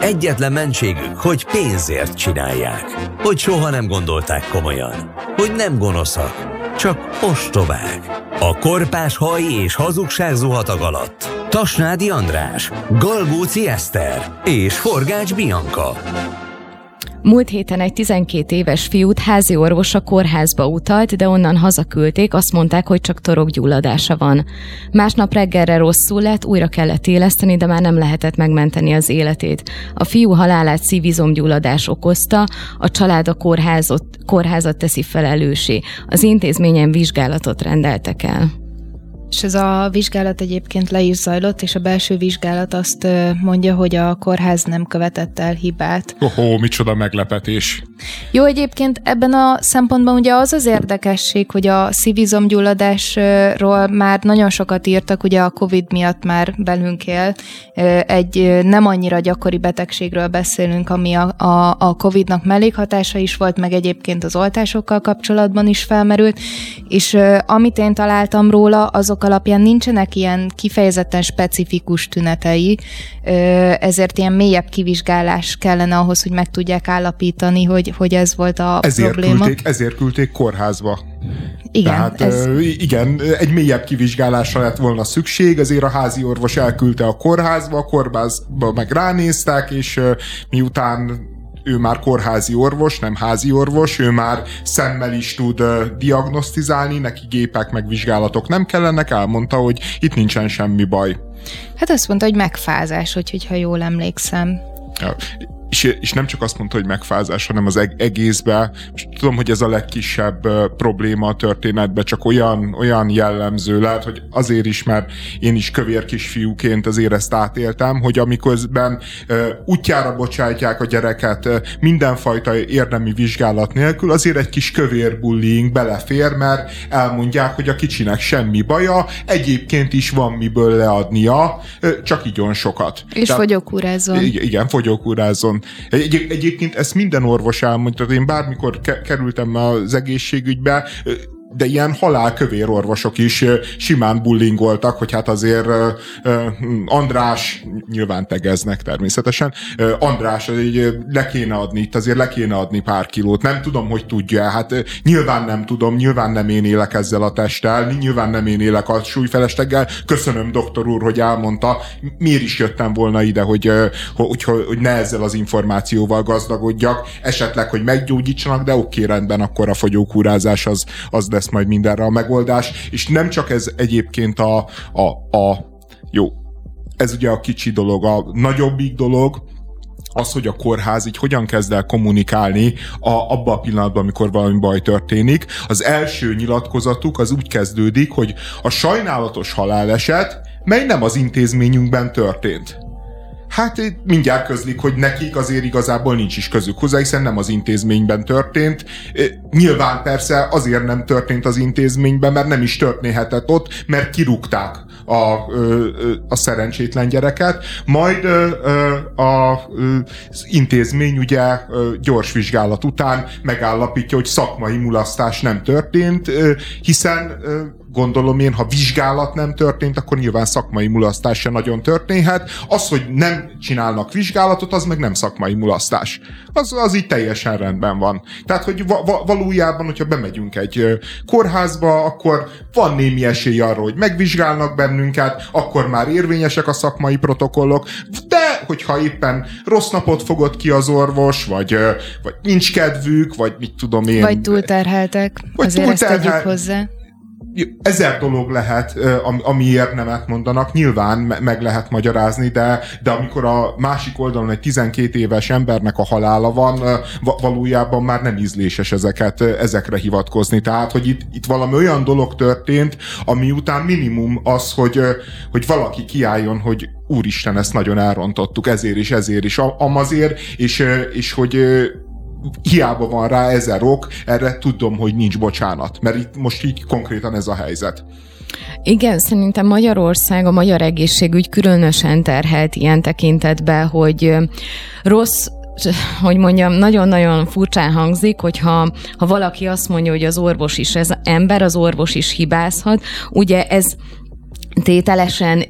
Egyetlen mentségük, hogy pénzért csinálják. Hogy soha nem gondolták komolyan. Hogy nem gonoszak, csak ostobák. A korpás haj és hazugság zuhatag alatt. Tasnádi András, Galgóci Eszter és Forgács Bianca. Múlt héten egy 12 éves fiút házi orvos a kórházba utalt, de onnan hazaküldték, azt mondták, hogy csak torokgyulladása van. Másnap reggelre rosszul lett, újra kellett éleszteni, de már nem lehetett megmenteni az életét. A fiú halálát szívizomgyulladás okozta, a család a kórházot, kórházat teszi felelősé. Az intézményen vizsgálatot rendeltek el. És ez a vizsgálat egyébként le is zajlott, és a belső vizsgálat azt mondja, hogy a kórház nem követett el hibát. Ohó, micsoda meglepetés. Jó, egyébként ebben a szempontban ugye az az érdekesség, hogy a szívizomgyulladásról már nagyon sokat írtak, ugye a Covid miatt már belünk él. Egy nem annyira gyakori betegségről beszélünk, ami a, a, a Covidnak mellékhatása is volt, meg egyébként az oltásokkal kapcsolatban is felmerült, és amit én találtam róla, azok azok alapján nincsenek ilyen kifejezetten specifikus tünetei, ezért ilyen mélyebb kivizsgálás kellene ahhoz, hogy meg tudják állapítani, hogy, hogy ez volt a ezért probléma. Küldték, ezért küldték kórházba. Igen, Tehát ez... igen, egy mélyebb kivizsgálásra lett volna szükség, ezért a házi orvos elküldte a kórházba, a kórházba meg ránéztek, és miután ő már kórházi orvos, nem házi orvos, ő már szemmel is tud diagnosztizálni, neki gépek meg vizsgálatok nem kellenek, elmondta, hogy itt nincsen semmi baj. Hát azt mondta, hogy megfázás, hogy, hogyha jól emlékszem. Ja és, és nem csak azt mondta, hogy megfázás, hanem az egészbe. Most tudom, hogy ez a legkisebb probléma a történetben, csak olyan, olyan jellemző lehet, hogy azért is, mert én is kövér kisfiúként azért ezt átéltem, hogy amiközben uh, útjára bocsátják a gyereket uh, mindenfajta érdemi vizsgálat nélkül, azért egy kis kövér bullying belefér, mert elmondják, hogy a kicsinek semmi baja, egyébként is van miből leadnia, uh, csak igyon sokat. És fogyókúrázzon. Igen, fogyókúrázzon Egy, egyébként ezt minden orvos elmondta, tehát én bármikor ke- kerültem az egészségügybe, de ilyen halálkövér orvosok is simán bullingoltak, hogy hát azért András, nyilván tegeznek természetesen, András, így le kéne adni, itt azért le kéne adni pár kilót, nem tudom, hogy tudja, hát nyilván nem tudom, nyilván nem én élek ezzel a testtel, nyilván nem én élek a súlyfelesteggel, köszönöm doktor úr, hogy elmondta, miért is jöttem volna ide, hogy, hogy, hogy ne ezzel az információval gazdagodjak, esetleg, hogy meggyógyítsanak, de oké, rendben, akkor a fogyókúrázás az, az lesz majd mindenre a megoldás, és nem csak ez egyébként a, a, a jó, ez ugye a kicsi dolog, a nagyobbik dolog, az, hogy a kórház így hogyan kezd el kommunikálni a, abba a pillanatban, amikor valami baj történik. Az első nyilatkozatuk az úgy kezdődik, hogy a sajnálatos haláleset, mely nem az intézményünkben történt hát mindjárt közlik, hogy nekik azért igazából nincs is közük hozzá, hiszen nem az intézményben történt. Nyilván persze azért nem történt az intézményben, mert nem is történhetett ott, mert kirúgták a, a szerencsétlen gyereket, majd az intézmény ugye gyors vizsgálat után megállapítja, hogy szakmai mulasztás nem történt, hiszen gondolom én, ha vizsgálat nem történt, akkor nyilván szakmai mulasztás se nagyon történhet. Az, hogy nem csinálnak vizsgálatot, az meg nem szakmai mulasztás. Az, az így teljesen rendben van. Tehát, hogy va- va- valójában, hogyha bemegyünk egy kórházba, akkor van némi esély arra, hogy megvizsgálnak bennünket, akkor már érvényesek a szakmai protokollok, de hogyha éppen rossz napot fogott ki az orvos, vagy, vagy nincs kedvük, vagy mit tudom én. Vagy túlterheltek, vagy azért túlterhel... ezt tegyük hozzá ezer dolog lehet, amiért nemet mondanak, nyilván meg lehet magyarázni, de, de amikor a másik oldalon egy 12 éves embernek a halála van, valójában már nem ízléses ezeket, ezekre hivatkozni. Tehát, hogy itt, itt valami olyan dolog történt, ami után minimum az, hogy, hogy valaki kiálljon, hogy úristen, ezt nagyon elrontottuk, ezért is, ezért is, amazért, és, és hogy hiába van rá ezer ok, erre tudom, hogy nincs bocsánat, mert itt most így konkrétan ez a helyzet. Igen, szerintem Magyarország, a magyar egészségügy különösen terhelt ilyen tekintetben, hogy rossz hogy mondjam, nagyon-nagyon furcsán hangzik, hogyha ha valaki azt mondja, hogy az orvos is ez ember, az orvos is hibázhat. Ugye ez tételesen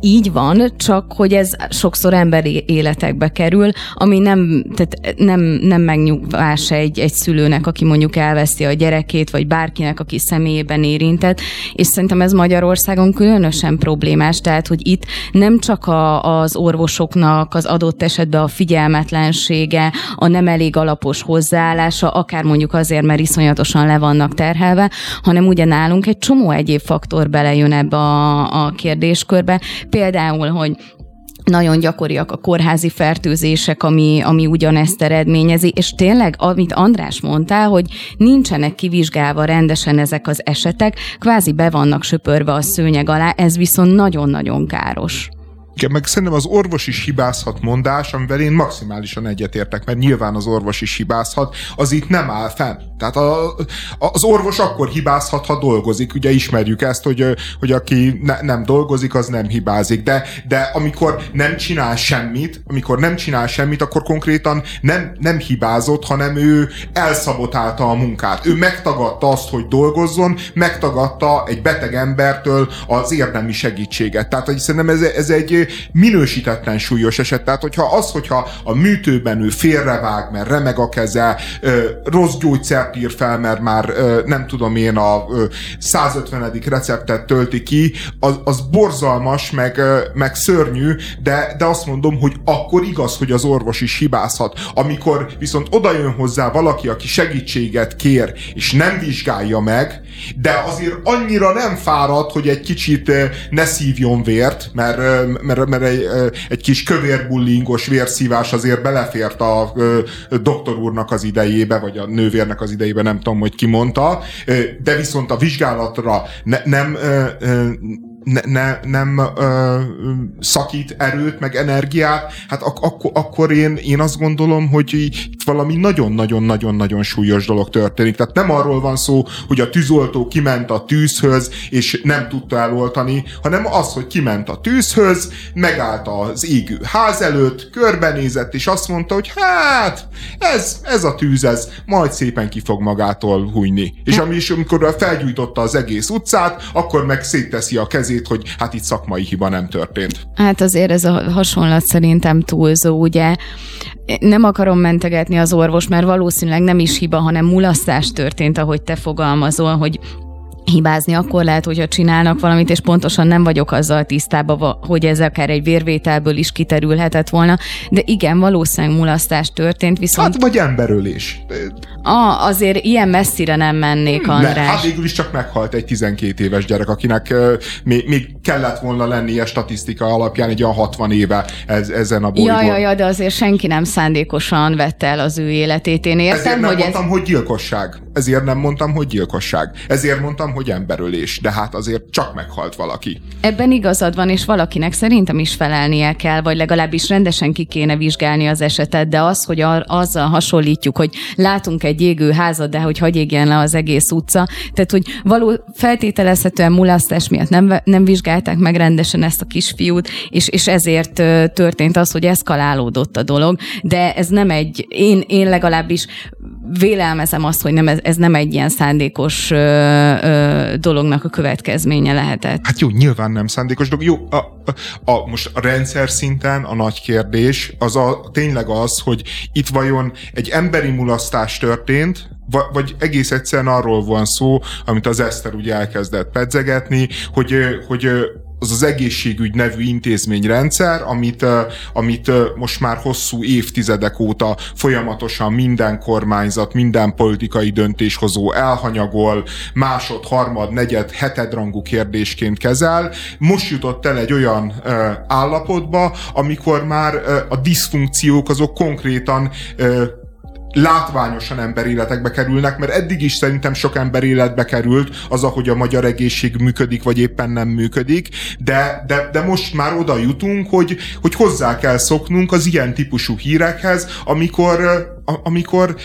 így van, csak hogy ez sokszor emberi életekbe kerül, ami nem, tehát nem, nem megnyugvás egy, egy szülőnek, aki mondjuk elveszi a gyerekét, vagy bárkinek, aki személyében érintett, és szerintem ez Magyarországon különösen problémás, tehát hogy itt nem csak a, az orvosoknak az adott esetben a figyelmetlensége, a nem elég alapos hozzáállása, akár mondjuk azért, mert iszonyatosan le vannak terhelve, hanem ugye nálunk egy csomó egyéb faktor belejön ebbe a, a kérdéskörbe, Például, hogy nagyon gyakoriak a kórházi fertőzések, ami, ami ugyanezt eredményezi, és tényleg, amit András mondta, hogy nincsenek kivizsgálva rendesen ezek az esetek, kvázi be vannak söpörve a szőnyeg alá, ez viszont nagyon-nagyon káros meg szerintem az orvos is hibázhat mondás, amivel én maximálisan egyetértek, mert nyilván az orvos is hibázhat, az itt nem áll fenn. Tehát a, az orvos akkor hibázhat, ha dolgozik. Ugye ismerjük ezt, hogy, hogy aki ne, nem dolgozik, az nem hibázik. De, de amikor nem csinál semmit, amikor nem csinál semmit, akkor konkrétan nem, nem hibázott, hanem ő elszabotálta a munkát. Ő megtagadta azt, hogy dolgozzon, megtagadta egy beteg embertől az érdemi segítséget. Tehát hogy szerintem ez, ez egy minősítetlen súlyos eset. Tehát, hogyha az, hogyha a műtőben ő félrevág, mert remeg a keze, rossz gyógyszert ír fel, mert már nem tudom én a 150. receptet tölti ki, az, az borzalmas, meg, meg szörnyű, de, de azt mondom, hogy akkor igaz, hogy az orvos is hibázhat. Amikor viszont oda jön hozzá valaki, aki segítséget kér, és nem vizsgálja meg, de azért annyira nem fárad, hogy egy kicsit ne szívjon vért, mert, mert mert, egy, egy kis kövérbullingos vérszívás azért belefért a doktor úrnak az idejébe, vagy a nővérnek az idejébe, nem tudom, hogy ki mondta, de viszont a vizsgálatra ne, nem ne, ne, nem ö, szakít erőt, meg energiát, hát ak- ak- akkor én, én azt gondolom, hogy itt valami nagyon-nagyon-nagyon-nagyon súlyos dolog történik. Tehát nem arról van szó, hogy a tűzoltó kiment a tűzhöz, és nem tudta eloltani, hanem az, hogy kiment a tűzhöz, megállt az égő ház előtt, körbenézett, és azt mondta, hogy hát, ez, ez a tűz, ez majd szépen ki fog magától hújni. És ami is, amikor felgyújtotta az egész utcát, akkor meg szétteszi a kezét kezét, hogy hát itt szakmai hiba nem történt. Hát azért ez a hasonlat szerintem túlzó, ugye nem akarom mentegetni az orvos, mert valószínűleg nem is hiba, hanem mulasztás történt, ahogy te fogalmazol, hogy hibázni akkor lehet, hogyha csinálnak valamit, és pontosan nem vagyok azzal tisztában, hogy ez akár egy vérvételből is kiterülhetett volna, de igen, valószínűleg mulasztás történt, viszont... Hát vagy emberölés. Ah, azért ilyen messzire nem mennék, András. Ne, hát végül is csak meghalt egy 12 éves gyerek, akinek uh, még, még kellett volna lennie statisztika alapján egy olyan 60 éve ez, ezen a bolygón. Ja, ja, ja, de azért senki nem szándékosan vette el az ő életét. Én értem, Ezért nem hogy mondtam, ez... hogy gyilkosság. Ezért nem mondtam, hogy gyilkosság. Ezért mondtam, hogy emberölés. De hát azért csak meghalt valaki. Ebben igazad van, és valakinek szerintem is felelnie kell, vagy legalábbis rendesen ki kéne vizsgálni az esetet, de az, hogy a, azzal hasonlítjuk, hogy látunk egy égő házat, de hogy hagy égjen le az egész utca. Tehát, hogy való feltételezhetően mulasztás miatt nem, nem vizsgálták meg rendesen ezt a kisfiút, és, és ezért történt az, hogy eszkalálódott a dolog, de ez nem egy, én, én legalábbis vélelmezem azt, hogy nem, ez, ez nem egy ilyen szándékos ö, ö, dolognak a következménye lehetett. Hát jó, nyilván nem szándékos dolog. Jó, a, a, a, most a rendszer szinten a nagy kérdés az a, tényleg az, hogy itt vajon egy emberi mulasztás történt, vagy egész egyszerűen arról van szó, amit az Eszter ugye elkezdett pedzegetni, hogy, hogy az az egészségügy nevű intézményrendszer, amit, amit most már hosszú évtizedek óta folyamatosan minden kormányzat, minden politikai döntéshozó elhanyagol, másod, harmad, negyed, hetedrangú kérdésként kezel. Most jutott el egy olyan állapotba, amikor már a diszfunkciók azok konkrétan látványosan emberéletekbe kerülnek, mert eddig is szerintem sok ember életbe került az, ahogy a magyar egészség működik, vagy éppen nem működik, de, de, de most már oda jutunk, hogy, hogy hozzá kell szoknunk az ilyen típusú hírekhez, amikor, amikor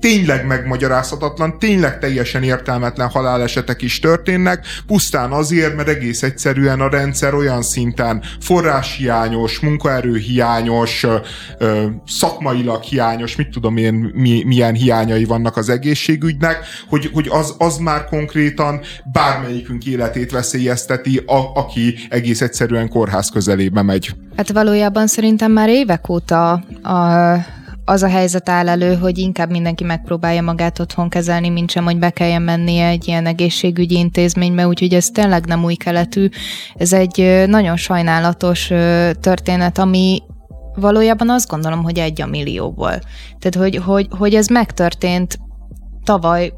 tényleg megmagyarázhatatlan, tényleg teljesen értelmetlen halálesetek is történnek, pusztán azért, mert egész egyszerűen a rendszer olyan szinten forráshiányos, munkaerőhiányos, szakmailag hiányos, mit tudom én, mi, milyen hiányai vannak az egészségügynek, hogy, hogy az, az már konkrétan bármelyikünk életét veszélyezteti, a, aki egész egyszerűen kórház közelébe megy. Hát valójában szerintem már évek óta a, az a helyzet áll elő, hogy inkább mindenki megpróbálja magát otthon kezelni, mint sem, hogy be kelljen mennie egy ilyen egészségügyi intézménybe, úgyhogy ez tényleg nem új keletű. Ez egy nagyon sajnálatos történet, ami valójában azt gondolom, hogy egy a millióból. Tehát, hogy, hogy, hogy ez megtörtént tavaly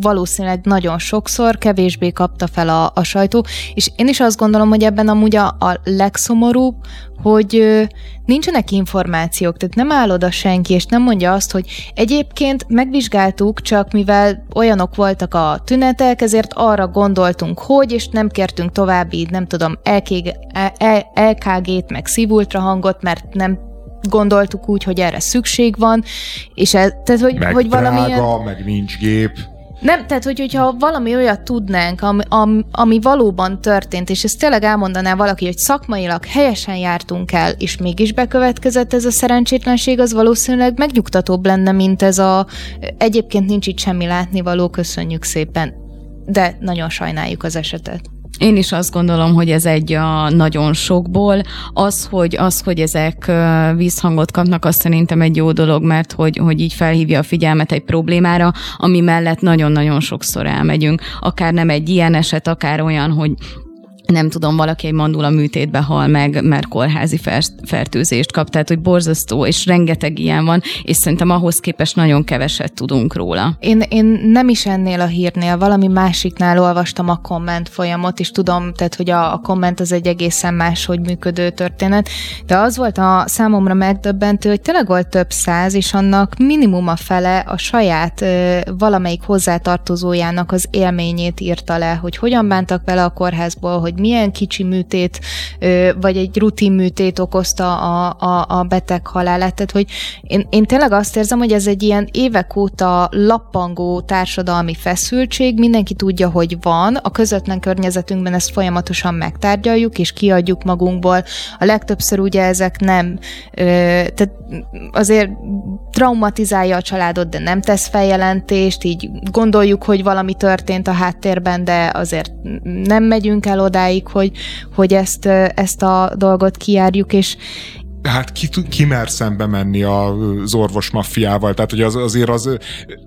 valószínűleg nagyon sokszor, kevésbé kapta fel a, a sajtó, és én is azt gondolom, hogy ebben amúgy a, a legszomorúbb, hogy ö, nincsenek információk, tehát nem áll oda senki, és nem mondja azt, hogy egyébként megvizsgáltuk, csak mivel olyanok voltak a tünetek, ezért arra gondoltunk, hogy, és nem kértünk további, nem tudom, LKG-t, meg szívultrahangot, mert nem gondoltuk úgy, hogy erre szükség van, és ez, tehát, hogy, meg hogy drága, valamilyen... meg nincs gép. Nem, tehát, hogy, hogyha valami olyat tudnánk, ami, ami, ami valóban történt, és ezt tényleg elmondaná valaki, hogy szakmailag helyesen jártunk el, és mégis bekövetkezett ez a szerencsétlenség, az valószínűleg megnyugtatóbb lenne, mint ez a egyébként nincs itt semmi látnivaló, köszönjük szépen. De nagyon sajnáljuk az esetet. Én is azt gondolom, hogy ez egy a nagyon sokból. Az, hogy, az, hogy ezek vízhangot kapnak, azt szerintem egy jó dolog, mert hogy, hogy így felhívja a figyelmet egy problémára, ami mellett nagyon-nagyon sokszor elmegyünk. Akár nem egy ilyen eset, akár olyan, hogy nem tudom, valaki egy mandula műtétbe hal meg, mert kórházi fertőzést kap, tehát hogy borzasztó, és rengeteg ilyen van, és szerintem ahhoz képest nagyon keveset tudunk róla. Én, én nem is ennél a hírnél, valami másiknál olvastam a komment folyamot, és tudom, tehát, hogy a, a komment az egy egészen máshogy működő történet, de az volt a számomra megdöbbentő, hogy tényleg volt több száz, és annak minimum a fele a saját ö, valamelyik hozzátartozójának az élményét írta le, hogy hogyan bántak vele a kórházból, hogy milyen kicsi műtét, vagy egy rutin műtét okozta a, a, a beteg halálát. Tehát, hogy én, én tényleg azt érzem, hogy ez egy ilyen évek óta lappangó társadalmi feszültség, mindenki tudja, hogy van, a közvetlen környezetünkben ezt folyamatosan megtárgyaljuk, és kiadjuk magunkból. A legtöbbször ugye ezek nem, tehát azért traumatizálja a családot, de nem tesz feljelentést, így gondoljuk, hogy valami történt a háttérben, de azért nem megyünk el odáig, odáig, hogy, hogy ezt, ezt a dolgot kijárjuk, és, hát ki, ki mer szembe menni az orvos maffiával, tehát hogy az, azért az,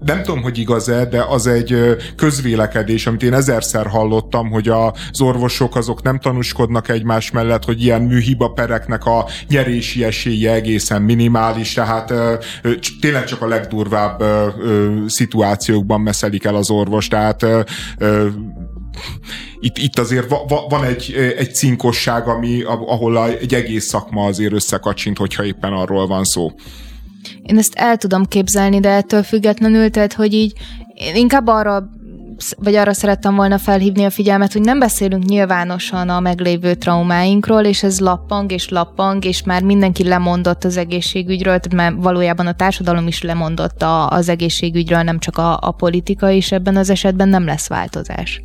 nem tudom, hogy igaz-e, de az egy közvélekedés, amit én ezerszer hallottam, hogy az orvosok azok nem tanúskodnak egymás mellett, hogy ilyen műhiba pereknek a nyerési esélye egészen minimális, tehát tényleg csak a legdurvább szituációkban meszelik el az orvos, tehát itt, itt azért va, va, van egy, egy cinkosság, ami, ahol egy egész szakma azért összekacsint, hogyha éppen arról van szó. Én ezt el tudom képzelni, de ettől függetlenül, tehát hogy így én inkább arra vagy arra szerettem volna felhívni a figyelmet, hogy nem beszélünk nyilvánosan a meglévő traumáinkról, és ez lappang és lappang, és már mindenki lemondott az egészségügyről, már valójában a társadalom is lemondott az egészségügyről, nem csak a, a politika, és ebben az esetben nem lesz változás.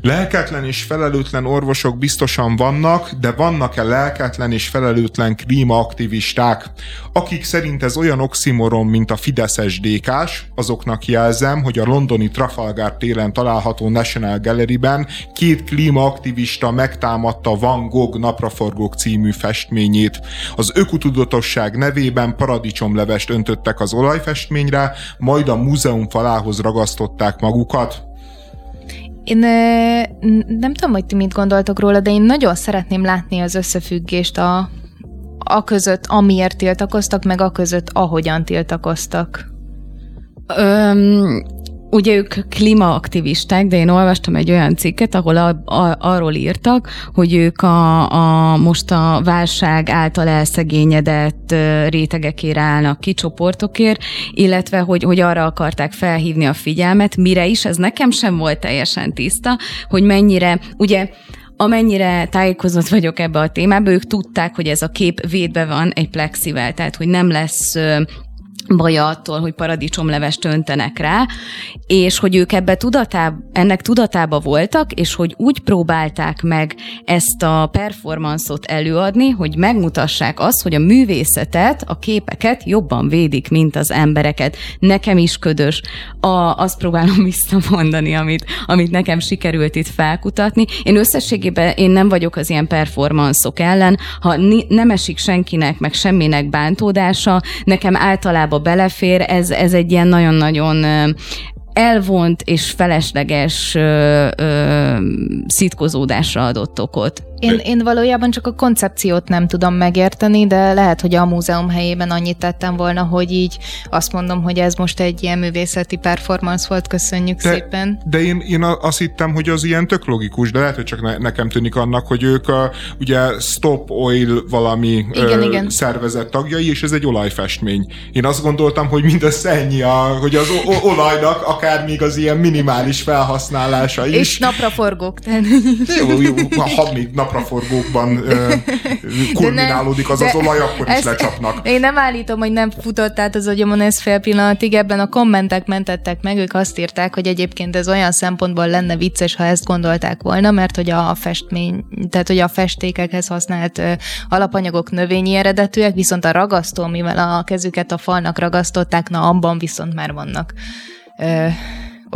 Lelketlen és felelőtlen orvosok biztosan vannak, de vannak-e lelketlen és felelőtlen klímaaktivisták? Akik szerint ez olyan oximoron, mint a Fideszes dékás, azoknak jelzem, hogy a londoni Trafalgar téren található National Gallery-ben két klímaaktivista megtámadta Van Gogh napraforgók című festményét. Az ökutudatosság nevében paradicsomlevest öntöttek az olajfestményre, majd a múzeum falához ragasztották magukat. Én nem tudom, hogy ti mit gondoltok róla, de én nagyon szeretném látni az összefüggést a, a között, amiért tiltakoztak, meg a között, ahogyan tiltakoztak. Öm, Ugye ők klímaaktivisták, de én olvastam egy olyan cikket, ahol a, a, arról írtak, hogy ők a, a most a válság által elszegényedett rétegekére állnak ki, csoportokért, illetve hogy, hogy arra akarták felhívni a figyelmet, mire is, ez nekem sem volt teljesen tiszta, hogy mennyire, ugye amennyire tájékozott vagyok ebbe a témába, ők tudták, hogy ez a kép védve van egy plexivel, tehát hogy nem lesz baja attól, hogy paradicsomlevest öntenek rá, és hogy ők ebbe tudatáb, ennek tudatába voltak, és hogy úgy próbálták meg ezt a performanszot előadni, hogy megmutassák azt, hogy a művészetet, a képeket jobban védik, mint az embereket. Nekem is ködös. A, azt próbálom visszamondani, amit, amit nekem sikerült itt felkutatni. Én összességében én nem vagyok az ilyen performanszok ellen, ha ni, nem esik senkinek, meg semminek bántódása, nekem általában munkába belefér, ez, ez egy ilyen nagyon-nagyon elvont és felesleges ö, ö, szitkozódásra adott okot. Én, én valójában csak a koncepciót nem tudom megérteni, de lehet, hogy a múzeum helyében annyit tettem volna, hogy így azt mondom, hogy ez most egy ilyen művészeti performance volt, köszönjük de, szépen. De én, én azt hittem, hogy az ilyen tök logikus, de lehet, hogy csak ne, nekem tűnik annak, hogy ők a, ugye Stop Oil valami igen, ö, igen. szervezet tagjai, és ez egy olajfestmény. Én azt gondoltam, hogy mindössze ennyi, a, hogy az o- olajnak akár még az ilyen minimális felhasználása is. És napraforgók. Jó, jó, ha még napraforgókban kulminálódik az az olaj, akkor is lecsapnak. Én nem állítom, hogy nem futott át az agyamon ez fél pillanatig, ebben a kommentek mentettek meg, ők azt írták, hogy egyébként ez olyan szempontból lenne vicces, ha ezt gondolták volna, mert hogy a festmény, tehát hogy a festékekhez használt alapanyagok növényi eredetűek, viszont a ragasztó, mivel a kezüket a falnak ragasztották, na abban viszont már vannak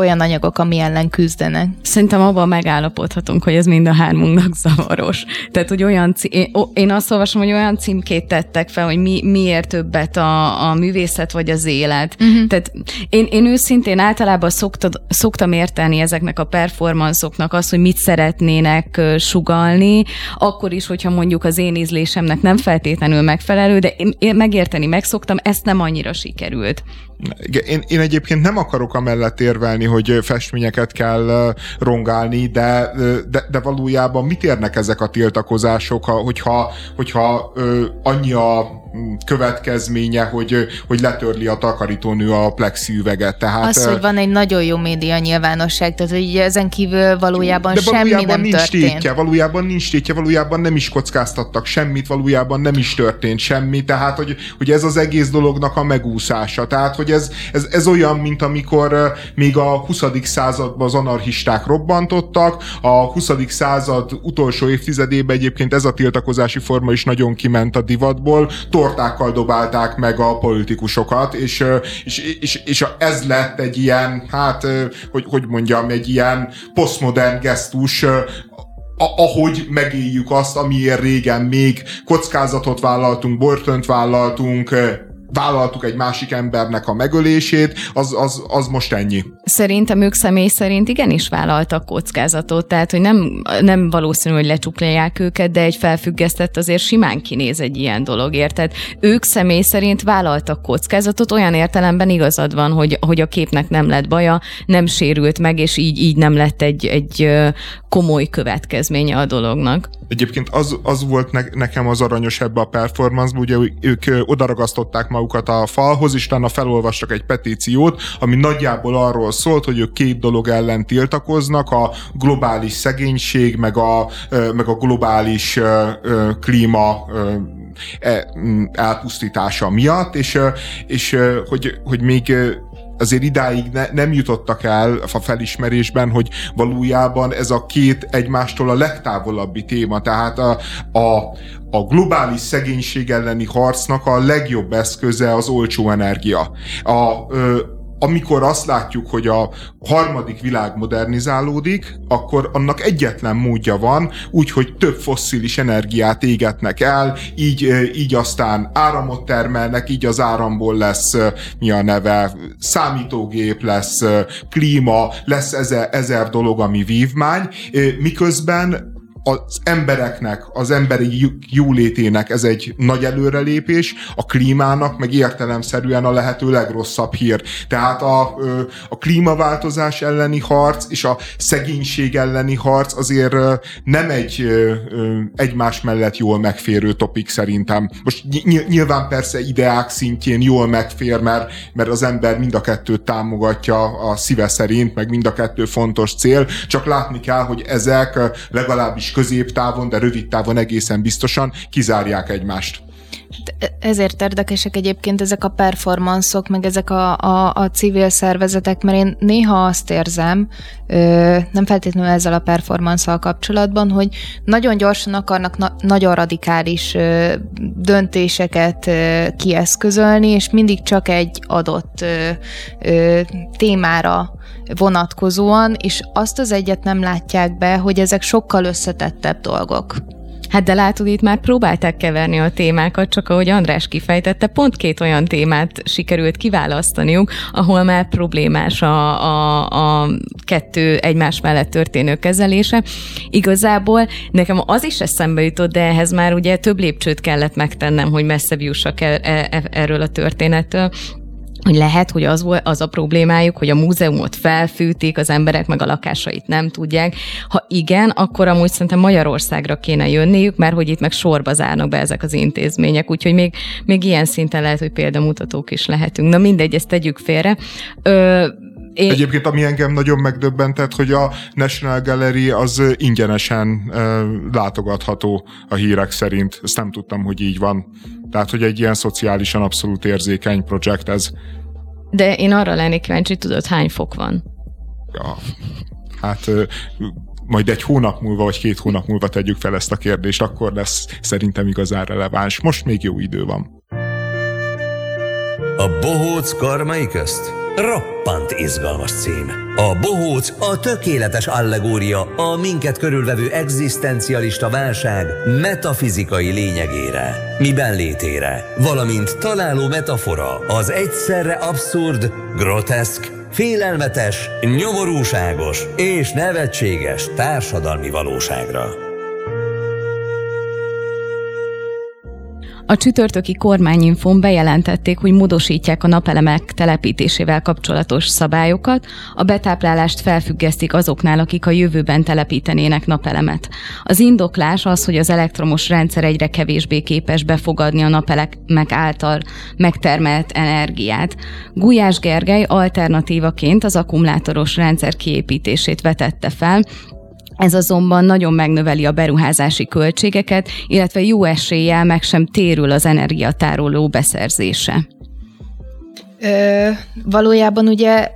olyan anyagok, ami ellen küzdenek. Szerintem abban megállapodhatunk, hogy ez mind a hármunknak zavaros. Tehát, hogy olyan, cí- én, én azt olvasom, hogy olyan címkét tettek fel, hogy mi, miért többet a, a művészet vagy az élet. Uh-huh. Tehát én, én őszintén általában szoktad, szoktam érteni ezeknek a performanszoknak azt, hogy mit szeretnének sugalni, akkor is, hogyha mondjuk az én ízlésemnek nem feltétlenül megfelelő, de én, én megérteni megszoktam, ezt nem annyira sikerült. Én, én egyébként nem akarok amellett érvelni, hogy festményeket kell rongálni, de, de, de valójában mit érnek ezek a tiltakozások, hogyha, hogyha annyi a következménye, hogy, hogy letörli a takarítónő a plexi üveget. Tehát, az, hogy van egy nagyon jó média nyilvánosság, tehát hogy ezen kívül valójában, de valójában semmi nem nincs történt. Tétje, valójában nincs tétje, valójában nem is kockáztattak semmit, valójában nem is történt semmi, tehát hogy, hogy ez az egész dolognak a megúszása. Tehát, hogy ez, ez, ez olyan, mint amikor még a 20. században az anarchisták robbantottak, a 20. század utolsó évtizedében egyébként ez a tiltakozási forma is nagyon kiment a divatból, tortákkal dobálták meg a politikusokat, és, és, és, és ez lett egy ilyen, hát, hogy, hogy mondjam, egy ilyen posztmodern gesztus, ahogy megéljük azt, amiért régen még kockázatot vállaltunk, börtönt vállaltunk, vállaltuk egy másik embernek a megölését, az, az, az most ennyi. Szerintem ők személy szerint igenis vállaltak kockázatot, tehát hogy nem, nem valószínű, hogy lecsuklalják őket, de egy felfüggesztett azért simán kinéz egy ilyen dologért. Tehát ők személy szerint vállaltak kockázatot, olyan értelemben igazad van, hogy, hogy a képnek nem lett baja, nem sérült meg, és így, így nem lett egy, egy komoly következménye a dolognak. Egyébként az, az volt ne, nekem az aranyos ebbe a performance ugye ők odaragasztották magukat a falhoz, és utána felolvastak egy petíciót, ami nagyjából arról szólt, hogy ők két dolog ellen tiltakoznak, a globális szegénység, meg a, meg a globális klíma e, elpusztítása miatt, és, és hogy, hogy még azért idáig ne, nem jutottak el a felismerésben, hogy valójában ez a két egymástól a legtávolabbi téma, tehát a, a, a globális szegénység elleni harcnak a legjobb eszköze az olcsó energia. A, ö, amikor azt látjuk, hogy a harmadik világ modernizálódik, akkor annak egyetlen módja van, úgyhogy több fosszilis energiát égetnek el, így, így aztán áramot termelnek, így az áramból lesz, mi a neve, számítógép lesz, klíma, lesz ezer, ezer dolog, ami vívmány, miközben az embereknek, az emberi jólétének ez egy nagy előrelépés, a klímának meg értelemszerűen a lehető legrosszabb hír. Tehát a, a klímaváltozás elleni harc és a szegénység elleni harc azért nem egy egymás mellett jól megférő topik szerintem. Most nyilván persze ideák szintjén jól megfér, mert, mert az ember mind a kettőt támogatja a szíve szerint, meg mind a kettő fontos cél, csak látni kell, hogy ezek legalábbis középtávon, de rövid távon egészen biztosan kizárják egymást. Ezért érdekesek egyébként ezek a performanszok, meg ezek a, a, a civil szervezetek, mert én néha azt érzem, nem feltétlenül ezzel a performanszal kapcsolatban, hogy nagyon gyorsan akarnak na- nagyon radikális döntéseket kieszközölni, és mindig csak egy adott témára vonatkozóan, és azt az egyet nem látják be, hogy ezek sokkal összetettebb dolgok. Hát de látod, itt már próbálták keverni a témákat, csak ahogy András kifejtette, pont két olyan témát sikerült kiválasztaniuk, ahol már problémás a, a, a kettő egymás mellett történő kezelése. Igazából nekem az is eszembe jutott, de ehhez már ugye több lépcsőt kellett megtennem, hogy messzebb jussak e, e, erről a történettől hogy lehet, hogy az, volt, az a problémájuk, hogy a múzeumot felfűtik, az emberek meg a lakásait nem tudják. Ha igen, akkor amúgy szerintem Magyarországra kéne jönniük, mert hogy itt meg sorba zárnak be ezek az intézmények, úgyhogy még, még ilyen szinten lehet, hogy példamutatók is lehetünk. Na mindegy, ezt tegyük félre. Ö, én... Egyébként, ami engem nagyon megdöbbentett, hogy a National Gallery az ingyenesen uh, látogatható a hírek szerint. Ezt nem tudtam, hogy így van. Tehát, hogy egy ilyen szociálisan abszolút érzékeny projekt ez. De én arra lennék kíváncsi, tudod, hány fok van? Ja, hát majd egy hónap múlva, vagy két hónap múlva tegyük fel ezt a kérdést, akkor lesz szerintem igazán releváns. Most még jó idő van. A bohóc karmai közt roppant izgalmas cím. A bohóc a tökéletes allegória a minket körülvevő egzisztencialista válság metafizikai lényegére, miben létére, valamint találó metafora az egyszerre abszurd, groteszk, félelmetes, nyomorúságos és nevetséges társadalmi valóságra. A csütörtöki kormányinfon bejelentették, hogy módosítják a napelemek telepítésével kapcsolatos szabályokat, a betáplálást felfüggesztik azoknál, akik a jövőben telepítenének napelemet. Az indoklás az, hogy az elektromos rendszer egyre kevésbé képes befogadni a napelemek által megtermelt energiát. Gulyás Gergely alternatívaként az akkumulátoros rendszer kiépítését vetette fel, ez azonban nagyon megnöveli a beruházási költségeket, illetve jó eséllyel meg sem térül az energiatároló beszerzése. Ö, valójában ugye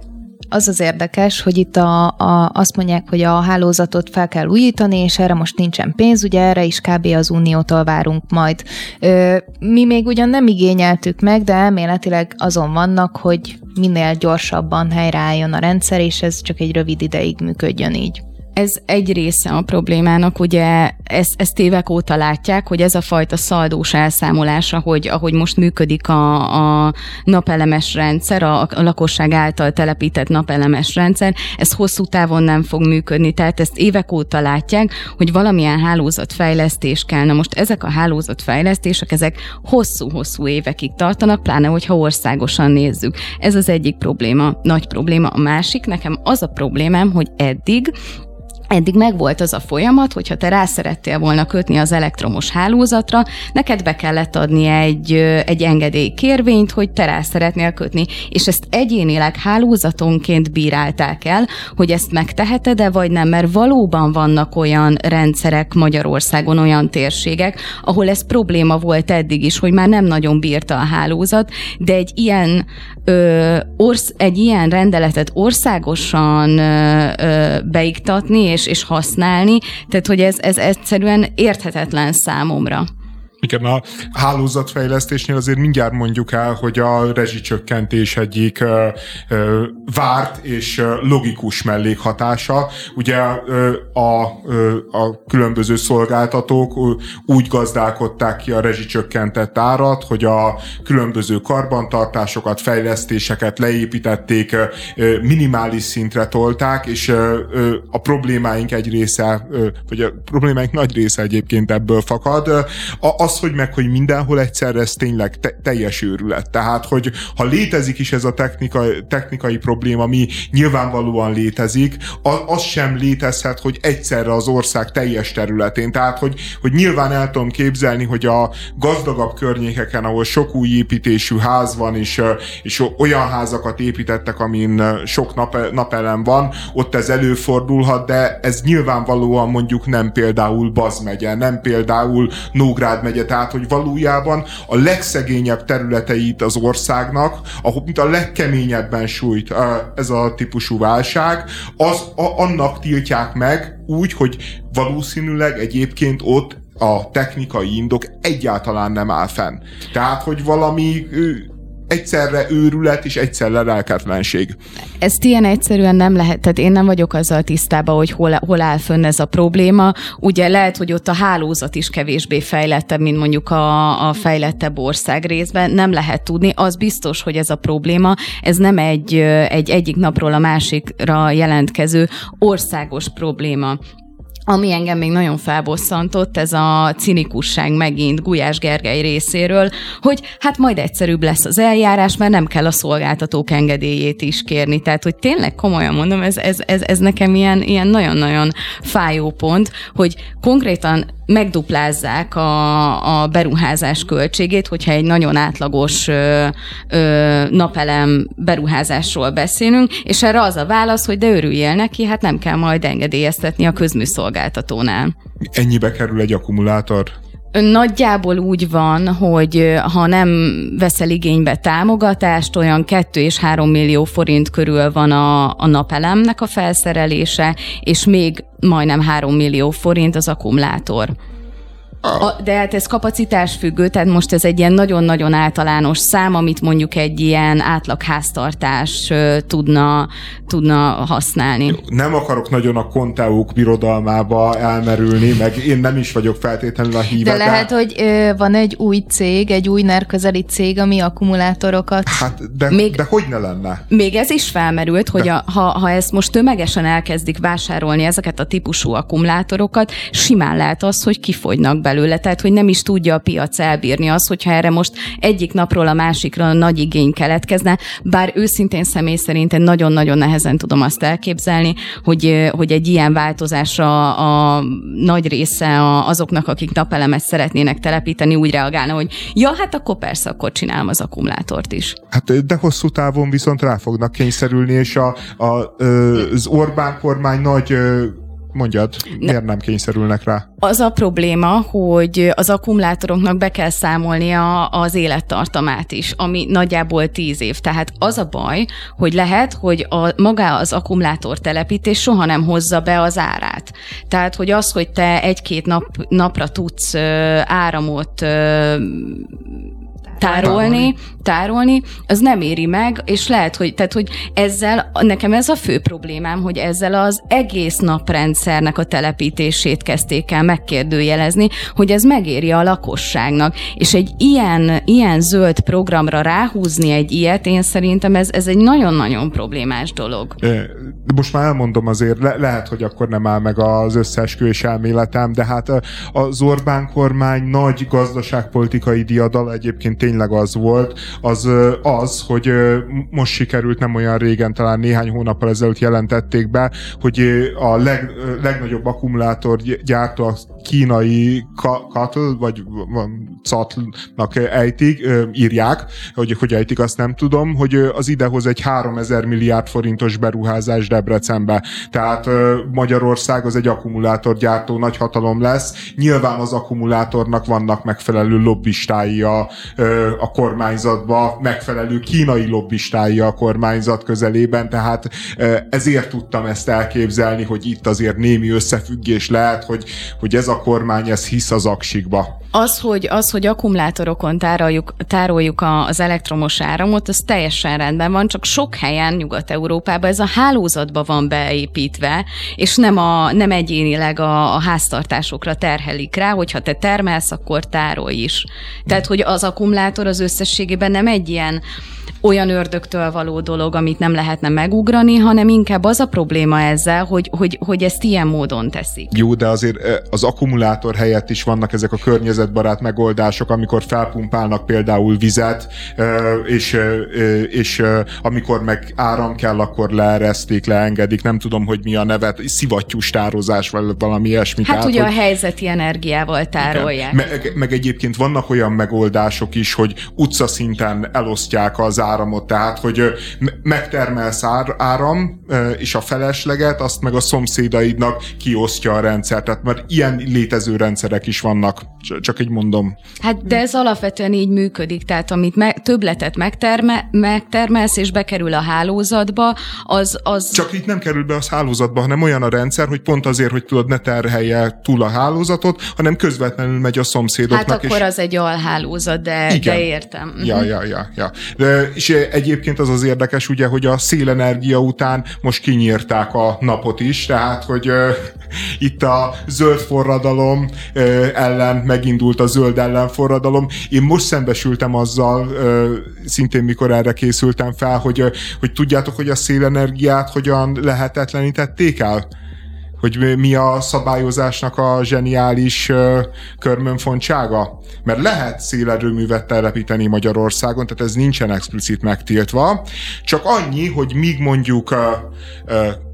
az az érdekes, hogy itt a, a, azt mondják, hogy a hálózatot fel kell újítani, és erre most nincsen pénz, ugye erre is kb. az Uniótól várunk majd. Ö, mi még ugyan nem igényeltük meg, de elméletileg azon vannak, hogy minél gyorsabban helyreálljon a rendszer, és ez csak egy rövid ideig működjön így ez egy része a problémának, ugye ezt, ezt évek óta látják, hogy ez a fajta szaldós elszámolása, hogy ahogy most működik a, a napelemes rendszer, a, a lakosság által telepített napelemes rendszer, ez hosszú távon nem fog működni, tehát ezt évek óta látják, hogy valamilyen hálózatfejlesztés kell. Na most ezek a hálózatfejlesztések, ezek hosszú-hosszú évekig tartanak, pláne hogyha országosan nézzük. Ez az egyik probléma, nagy probléma. A másik, nekem az a problémám, hogy eddig Eddig megvolt az a folyamat, hogyha te rá szerettél volna kötni az elektromos hálózatra, neked be kellett adni egy, egy engedélykérvényt, hogy te rá szeretnél kötni, és ezt egyénileg hálózatonként bírálták el, hogy ezt megteheted-e, vagy nem, mert valóban vannak olyan rendszerek Magyarországon, olyan térségek, ahol ez probléma volt eddig is, hogy már nem nagyon bírta a hálózat, de egy ilyen, ö, orsz, egy ilyen rendeletet országosan ö, ö, beiktatni, és, és használni, tehát hogy ez, ez egyszerűen érthetetlen számomra. Igen, a hálózatfejlesztésnél azért mindjárt mondjuk el, hogy a rezsicsökkentés egyik ö, ö, várt és logikus mellékhatása. Ugye ö, a, ö, a különböző szolgáltatók úgy gazdálkodták ki a rezsicsökkentett árat, hogy a különböző karbantartásokat, fejlesztéseket leépítették, ö, minimális szintre tolták, és ö, ö, a problémáink egy része, ö, vagy a problémáink nagy része egyébként ebből fakad. A, az, hogy meg, hogy mindenhol egyszerre ez tényleg te- teljes őrület. Tehát, hogy ha létezik is ez a technikai, technikai probléma, ami nyilvánvalóan létezik, az, az sem létezhet, hogy egyszerre az ország teljes területén. Tehát, hogy, hogy nyilván el tudom képzelni, hogy a gazdagabb környékeken, ahol sok új építésű ház van, és, és olyan házakat építettek, amin sok nap, napelem van, ott ez előfordulhat, de ez nyilvánvalóan mondjuk nem például Baz megye, nem például Nógrád megye, ugye, tehát, hogy valójában a legszegényebb területeit az országnak, ahol mint a legkeményebben sújt ez a típusú válság, az a, annak tiltják meg úgy, hogy valószínűleg egyébként ott a technikai indok egyáltalán nem áll fenn. Tehát, hogy valami egyszerre őrület és egyszerre lelketlenség. Ezt ilyen egyszerűen nem lehet, tehát én nem vagyok azzal tisztában, hogy hol, hol áll fönn ez a probléma. Ugye lehet, hogy ott a hálózat is kevésbé fejlettebb, mint mondjuk a, a fejlettebb ország részben. Nem lehet tudni. Az biztos, hogy ez a probléma, ez nem egy, egy egyik napról a másikra jelentkező országos probléma. Ami engem még nagyon felbosszantott, ez a cinikusság megint Gulyás Gergely részéről, hogy hát majd egyszerűbb lesz az eljárás, mert nem kell a szolgáltatók engedélyét is kérni. Tehát, hogy tényleg komolyan mondom, ez, ez, ez, ez nekem ilyen, ilyen nagyon-nagyon fájó pont, hogy konkrétan megduplázzák a, a beruházás költségét, hogyha egy nagyon átlagos ö, ö, napelem beruházásról beszélünk, és erre az a válasz, hogy de örüljél neki, hát nem kell majd engedélyeztetni a közműszolgáltatónál. Ennyibe kerül egy akkumulátor? Nagyjából úgy van, hogy ha nem veszel igénybe támogatást, olyan 2 és 3 millió forint körül van a, a napelemnek a felszerelése, és még majdnem 3 millió forint az akkumulátor. A, de hát ez kapacitás függő, tehát most ez egy ilyen nagyon-nagyon általános szám, amit mondjuk egy ilyen átlag háztartás tudna, tudna használni. Nem akarok nagyon a konteók birodalmába elmerülni, meg én nem is vagyok feltétlenül a híve. De lehet, de... hogy ö, van egy új cég, egy új nerközeli cég, ami akkumulátorokat... Hát, de, még, de hogy ne lenne? Még ez is felmerült, hogy a, ha, ha ezt most tömegesen elkezdik vásárolni ezeket a típusú akkumulátorokat, simán lehet az, hogy kifogynak belőle belőle, tehát hogy nem is tudja a piac elbírni az, hogyha erre most egyik napról a másikra nagy igény keletkezne, bár őszintén személy szerint én nagyon-nagyon nehezen tudom azt elképzelni, hogy, hogy egy ilyen változásra a nagy része azoknak, akik napelemet szeretnének telepíteni, úgy reagálna, hogy ja, hát akkor persze, akkor csinálom az akkumulátort is. Hát de hosszú távon viszont rá fognak kényszerülni, és a, a, az Orbán kormány nagy Mondjad, miért nem kényszerülnek rá? Az a probléma, hogy az akkumulátoroknak be kell számolnia az élettartamát is, ami nagyjából 10 év. Tehát az a baj, hogy lehet, hogy a, maga az akkumulátor telepítés soha nem hozza be az árát. Tehát, hogy az, hogy te egy-két nap, napra tudsz áramot tárolni, tárolni, az nem éri meg, és lehet, hogy, tehát, hogy ezzel, nekem ez a fő problémám, hogy ezzel az egész naprendszernek a telepítését kezdték el megkérdőjelezni, hogy ez megéri a lakosságnak. És egy ilyen, ilyen zöld programra ráhúzni egy ilyet, én szerintem ez, ez egy nagyon-nagyon problémás dolog. Most már elmondom azért, le, lehet, hogy akkor nem áll meg az összeesküvés elméletem, de hát az Orbán kormány nagy gazdaságpolitikai diadal egyébként tényleg az volt, az az, hogy most sikerült nem olyan régen, talán néhány hónappal ezelőtt jelentették be, hogy a leg, legnagyobb akkumulátorgyártó a kínai Katl, vagy Catl-nak ejtik, írják, hogy hogy ejtik, azt nem tudom, hogy az idehoz egy 3000 milliárd forintos beruházás Debrecenbe. Tehát Magyarország az egy akkumulátorgyártó nagy hatalom lesz. Nyilván az akkumulátornak vannak megfelelő lobbistái a, a kormányzatba, megfelelő kínai lobbistái a kormányzat közelében, tehát ezért tudtam ezt elképzelni, hogy itt azért némi összefüggés lehet, hogy, hogy ez a kormány ez hisz az aksikba. Az, hogy, az, hogy akkumulátorokon tároljuk, tároljuk az elektromos áramot, az teljesen rendben van, csak sok helyen Nyugat-Európában ez a hálózatba van beépítve, és nem, a, nem egyénileg a, a háztartásokra terhelik rá, hogyha te termelsz, akkor tárolj is. Tehát, hogy az akkumulátor az összességében nem egy ilyen olyan ördögtől való dolog, amit nem lehetne megugrani, hanem inkább az a probléma ezzel, hogy, hogy, hogy ezt ilyen módon teszik. Jó, de azért az akkumulátor helyett is vannak ezek a környezetbarát megoldások, amikor felpumpálnak például vizet, és, és amikor meg áram kell, akkor leereszték, leengedik, nem tudom, hogy mi a nevet, szivattyús tározás, vagy valami ilyesmi. Hát tehát, ugye hogy... a helyzeti energiával tárolják. Meg, meg egyébként vannak olyan megoldások is, hogy utcaszinten elosztják az áramot, tehát hogy megtermelsz ár, áram, és a felesleget, azt meg a szomszédaidnak kiosztja a rendszer. Tehát már ilyen létező rendszerek is vannak, csak egy mondom. Hát de ez alapvetően így működik, tehát amit me- többletet megterme- megtermelsz, és bekerül a hálózatba, az, az... Csak itt nem kerül be a hálózatba, hanem olyan a rendszer, hogy pont azért, hogy tudod, ne terhelje túl a hálózatot, hanem közvetlenül megy a szomszédoknak. Hát akkor és... az egy alhálózat, de, Igen. de értem. Ja, ja, ja, ja. De, és egyébként az az érdekes, ugye, hogy a szélenergia után most kinyírták a napot is, tehát, hogy uh, itt a zöld forradalom uh, ellen megindult a zöld ellen forradalom. Én most szembesültem azzal, uh, szintén mikor erre készültem fel, hogy, uh, hogy tudjátok, hogy a szélenergiát hogyan lehetetlenítették el? Hogy mi a szabályozásnak a zseniális körmönfontsága? Mert lehet szélerőművet telepíteni Magyarországon, tehát ez nincsen explicit megtiltva, csak annyi, hogy míg mondjuk uh,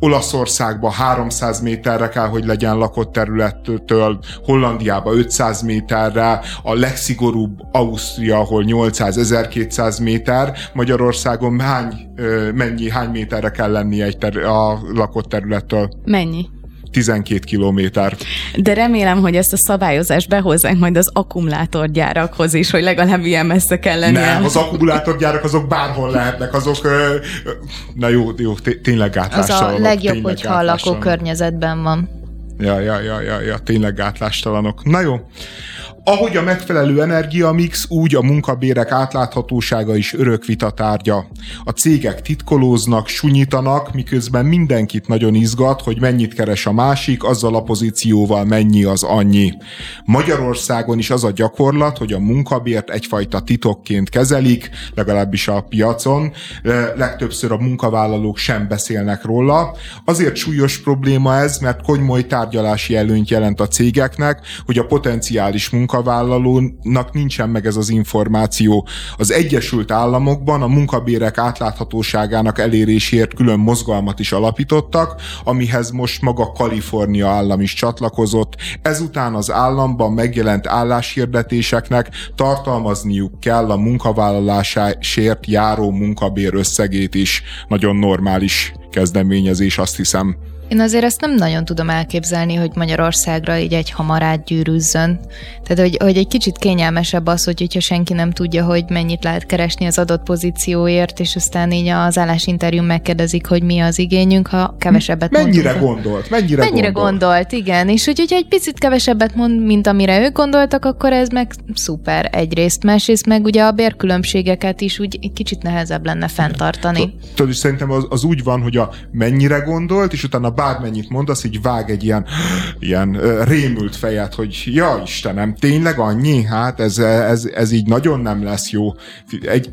Olaszországba 300 méterre kell, hogy legyen lakott területtől, Hollandiába 500 méterre, a legszigorúbb Ausztria, ahol 800-1200 méter, Magyarországon hány, mennyi, hány méterre kell lenni egy ter- a lakott területtől? Mennyi? 12 kilométer. De remélem, hogy ezt a szabályozást behozzánk majd az akkumulátorgyárakhoz is, hogy legalább ilyen messze kell lenni. Nem, az akkumulátorgyárak azok bárhol lehetnek, azok, na jó, jó tényleg gátlástalanok. Az a legjobb, hogyha a lakókörnyezetben van. Ja, ja, ja, ja, ja, tényleg gátlástalanok. Na jó. Ahogy a megfelelő energiamix, úgy a munkabérek átláthatósága is örök vitatárgya. A cégek titkolóznak, sunyítanak, miközben mindenkit nagyon izgat, hogy mennyit keres a másik, azzal a pozícióval mennyi az annyi. Magyarországon is az a gyakorlat, hogy a munkabért egyfajta titokként kezelik, legalábbis a piacon, legtöbbször a munkavállalók sem beszélnek róla. Azért súlyos probléma ez, mert komoly tárgyalási előnyt jelent a cégeknek, hogy a potenciális munka munkavállalónak nincsen meg ez az információ. Az Egyesült Államokban a munkabérek átláthatóságának eléréséért külön mozgalmat is alapítottak, amihez most maga Kalifornia állam is csatlakozott. Ezután az államban megjelent álláshirdetéseknek tartalmazniuk kell a munkavállalásért járó munkabér összegét is. Nagyon normális kezdeményezés, azt hiszem. Én azért ezt nem nagyon tudom elképzelni, hogy Magyarországra így egy hamarát gyűrűzzön. Tehát, hogy, hogy egy kicsit kényelmesebb az, hogy, hogyha senki nem tudja, hogy mennyit lehet keresni az adott pozícióért, és aztán így az állásinterjú megkérdezik, hogy mi az igényünk, ha kevesebbet Mennyire mondunk. gondolt? Mennyire, mennyire gondolt? gondolt? igen. És hogy, hogyha egy picit kevesebbet mond, mint amire ők gondoltak, akkor ez meg szuper egyrészt. Másrészt meg ugye a bérkülönbségeket is úgy kicsit nehezebb lenne fenntartani. Tudod, szerintem az, az úgy van, hogy a mennyire gondolt, és utána bármennyit mondasz, így vág egy ilyen, ilyen rémült fejet, hogy ja Istenem, tényleg annyi? Hát ez, ez, ez így nagyon nem lesz jó. Egy,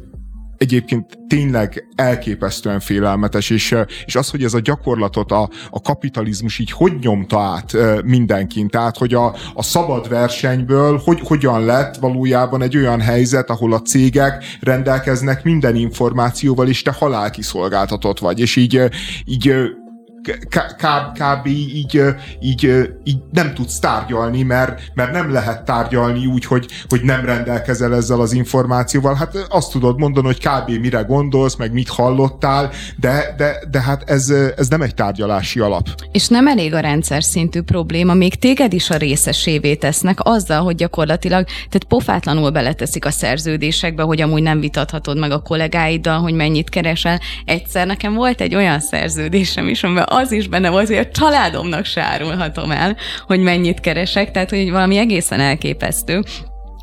egyébként tényleg elképesztően félelmetes, és, és az, hogy ez a gyakorlatot a, a kapitalizmus így hogy nyomta át mindenkin, tehát hogy a, a szabad versenyből hogy, hogyan lett valójában egy olyan helyzet, ahol a cégek rendelkeznek minden információval, és te halálkiszolgáltatott vagy, és így, így kb. így, így, így nem tudsz tárgyalni, mert, mert nem lehet tárgyalni úgy, hogy, hogy nem rendelkezel ezzel az információval. Hát azt tudod mondani, hogy kb. mire gondolsz, meg mit hallottál, de, de, de hát ez, ez nem egy tárgyalási alap. És nem elég a rendszer szintű probléma, még téged is a részesévé tesznek azzal, hogy gyakorlatilag, tehát pofátlanul beleteszik a szerződésekbe, hogy amúgy nem vitathatod meg a kollégáiddal, hogy mennyit keresel. Egyszer nekem volt egy olyan szerződésem is, amiben az is benne volt, hogy a családomnak se árulhatom el, hogy mennyit keresek, tehát hogy valami egészen elképesztő.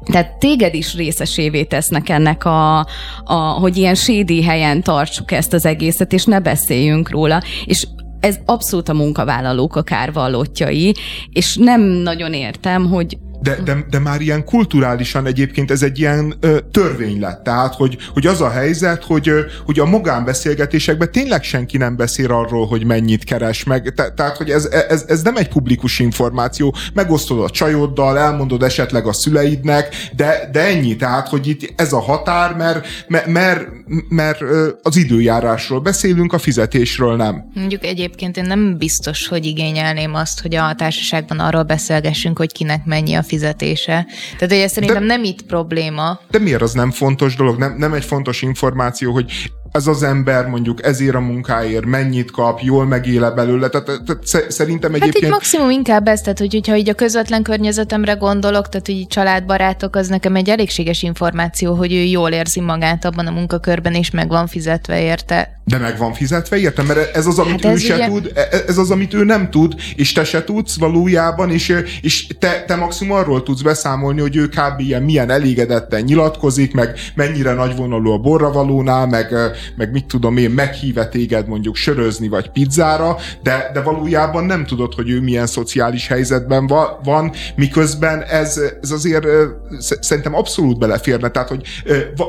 Tehát téged is részesévé tesznek ennek a, a, hogy ilyen sédi helyen tartsuk ezt az egészet, és ne beszéljünk róla. És ez abszolút a munkavállalók a kárvallottjai, és nem nagyon értem, hogy de, de, de már ilyen kulturálisan egyébként ez egy ilyen ö, törvény lett. Tehát, hogy, hogy az a helyzet, hogy, ö, hogy a magánbeszélgetésekben tényleg senki nem beszél arról, hogy mennyit keres meg. Te, tehát, hogy ez, ez, ez nem egy publikus információ. Megosztod a csajoddal, elmondod esetleg a szüleidnek, de, de ennyi. Tehát, hogy itt ez a határ, mert, mert, mert, mert az időjárásról beszélünk, a fizetésről nem. Mondjuk egyébként én nem biztos, hogy igényelném azt, hogy a társaságban arról beszélgessünk, hogy kinek mennyi a fizetés fizetése. Tehát ugye szerintem de, nem itt probléma. De miért az nem fontos dolog? Nem, nem egy fontos információ, hogy ez az ember mondjuk ezért a munkáért mennyit kap, jól megéle belőle, tehát, tehát szerintem egyébként... Hát így maximum inkább ez, tehát hogy, hogyha így a közvetlen környezetemre gondolok, tehát hogy családbarátok, az nekem egy elégséges információ, hogy ő jól érzi magát abban a munkakörben, és meg van fizetve érte. De meg van fizetve érte, mert ez az, amit hát ez ő se ugye... tud, e- e- ez az, amit ő nem tud, és te se tudsz valójában, és, és te, te maximum arról tudsz beszámolni, hogy ő kb. ilyen milyen elégedetten nyilatkozik, meg mennyire nagyvonalú a borravalónál, meg, meg mit tudom én, meghíve téged mondjuk sörözni vagy pizzára, de, de valójában nem tudod, hogy ő milyen szociális helyzetben va, van, miközben ez, ez azért szerintem abszolút beleférne, tehát hogy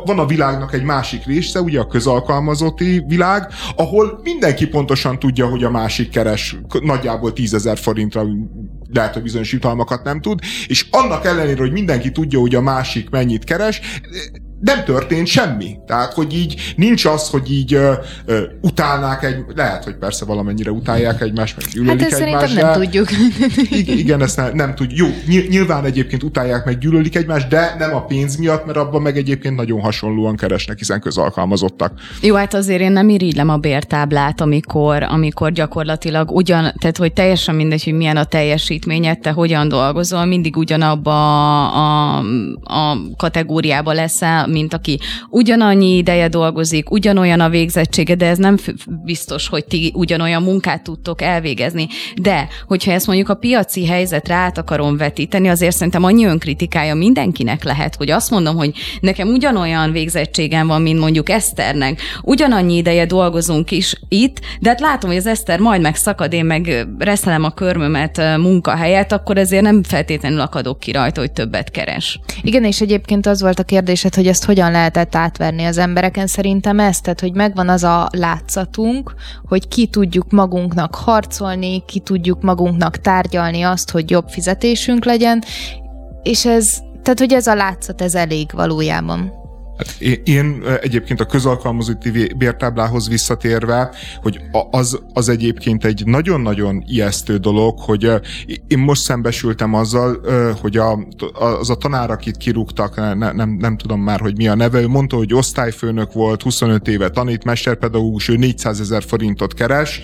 van a világnak egy másik része, ugye a közalkalmazotti világ, ahol mindenki pontosan tudja, hogy a másik keres nagyjából tízezer forintra lehet, hogy bizonyos jutalmakat nem tud, és annak ellenére, hogy mindenki tudja, hogy a másik mennyit keres, nem történt semmi. Tehát, hogy így nincs az, hogy így ö, ö, utálnák egy, lehet, hogy persze valamennyire utálják egymást, meg gyűlölik hát ezt egymást. nem tudjuk. Igen, ezt nem, nem tudjuk. Jó, nyilván egyébként utálják meg, gyűlölik egymást, de nem a pénz miatt, mert abban meg egyébként nagyon hasonlóan keresnek, hiszen közalkalmazottak. Jó, hát azért én nem irigylem a bértáblát, amikor, amikor gyakorlatilag ugyan, tehát hogy teljesen mindegy, hogy milyen a teljesítményed, te hogyan dolgozol, mindig ugyanabba a, a, a kategóriába leszel, mint aki ugyanannyi ideje dolgozik, ugyanolyan a végzettsége, de ez nem biztos, hogy ti ugyanolyan munkát tudtok elvégezni. De, hogyha ezt mondjuk a piaci helyzetre át akarom vetíteni, azért szerintem annyi önkritikája mindenkinek lehet, hogy azt mondom, hogy nekem ugyanolyan végzettségem van, mint mondjuk Eszternek, ugyanannyi ideje dolgozunk is itt, de hát látom, hogy az Eszter majd megszakad, én meg reszelem a körmömet munkahelyet, akkor ezért nem feltétlenül akadok ki rajta, hogy többet keres. Igen, és egyébként az volt a kérdésed, hogy ezt hogyan lehetett átverni az embereken. Szerintem ez, tehát hogy megvan az a látszatunk, hogy ki tudjuk magunknak harcolni, ki tudjuk magunknak tárgyalni azt, hogy jobb fizetésünk legyen, és ez, tehát hogy ez a látszat, ez elég valójában. Hát én egyébként a közalkalmazotti bértáblához visszatérve, hogy az, az egyébként egy nagyon-nagyon ijesztő dolog, hogy én most szembesültem azzal, hogy a, az a tanár, akit kirúgtak, ne, nem, nem tudom már, hogy mi a neve, ő mondta, hogy osztályfőnök volt, 25 éve tanít, mesterpedagógus, ő 400 ezer forintot keres,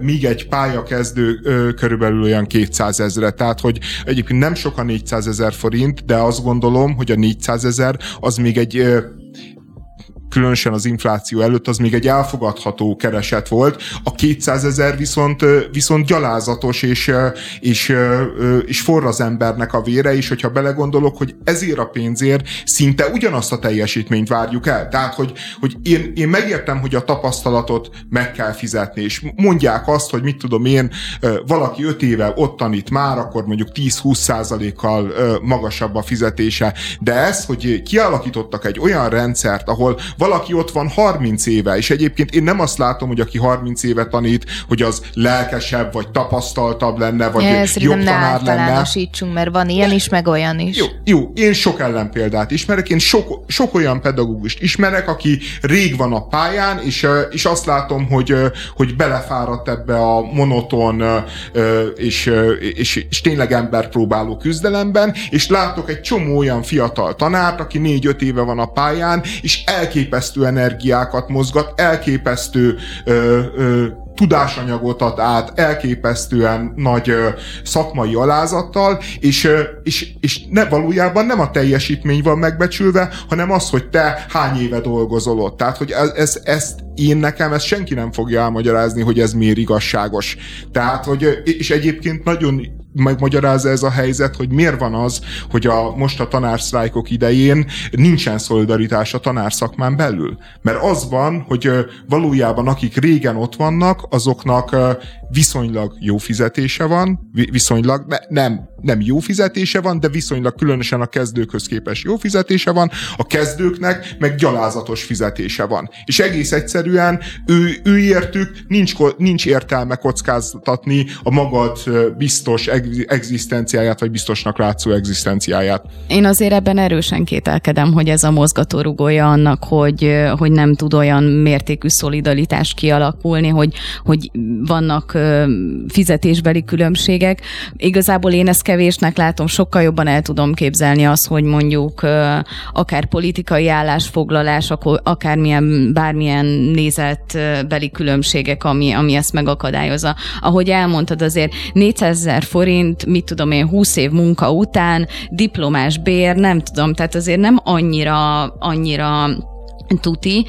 míg egy pályakezdő körülbelül olyan 200 ezre. Tehát, hogy egyébként nem sok a 400 ezer forint, de azt gondolom, hogy a 400 ezer az még egy különösen az infláció előtt, az még egy elfogadható kereset volt. A 200 ezer viszont, viszont gyalázatos, és, és, és forr az embernek a vére is, hogyha belegondolok, hogy ezért a pénzért szinte ugyanazt a teljesítményt várjuk el. Tehát, hogy, hogy én, én megértem, hogy a tapasztalatot meg kell fizetni, és mondják azt, hogy mit tudom én, valaki 5 éve ott tanít már, akkor mondjuk 10-20 százalékkal magasabb a fizetése, de ez, hogy kialakítottak egy olyan rendszert, ahol valaki ott van 30 éve, és egyébként én nem azt látom, hogy aki 30 éve tanít, hogy az lelkesebb, vagy tapasztaltabb lenne, vagy Ez jobb tanár lenne. mert van ilyen is, meg olyan is. Jó, jó, én sok ellenpéldát ismerek, én sok, sok olyan pedagógust ismerek, aki rég van a pályán, és, és azt látom, hogy, hogy belefáradt ebbe a monoton és, és, és tényleg emberpróbáló küzdelemben, és látok egy csomó olyan fiatal tanárt, aki négy-öt éve van a pályán, és elképesztő elképesztő energiákat mozgat, elképesztő ö, ö, tudásanyagot ad át elképesztően nagy ö, szakmai alázattal, és, ö, és, és ne, valójában nem a teljesítmény van megbecsülve, hanem az, hogy te hány éve dolgozol ott. Tehát, hogy ez, ez, ezt én nekem ezt senki nem fogja elmagyarázni, hogy ez miért igazságos. Tehát, hogy, és egyébként nagyon megmagyarázza ez a helyzet, hogy miért van az, hogy a, most a tanársztrájkok idején nincsen szolidaritás a tanárszakmán belül. Mert az van, hogy valójában akik régen ott vannak, azoknak viszonylag jó fizetése van, viszonylag, ne, nem, nem jó fizetése van, de viszonylag különösen a kezdőkhöz képest jó fizetése van, a kezdőknek meg gyalázatos fizetése van. És egész egyszerűen ő, ő értük nincs, nincs értelme kockáztatni a magad biztos egzisztenciáját, vagy biztosnak látszó egzisztenciáját. Én azért ebben erősen kételkedem, hogy ez a mozgatórugója annak, hogy, hogy nem tud olyan mértékű szolidaritás kialakulni, hogy, hogy vannak fizetésbeli különbségek. Igazából én ezt kevésnek látom, sokkal jobban el tudom képzelni azt, hogy mondjuk akár politikai állásfoglalás, akármilyen, bármilyen nézetbeli különbségek, ami, ami ezt megakadályozza. Ahogy elmondtad, azért 400 ezer forint, mit tudom én, 20 év munka után, diplomás bér, nem tudom, tehát azért nem annyira, annyira tuti,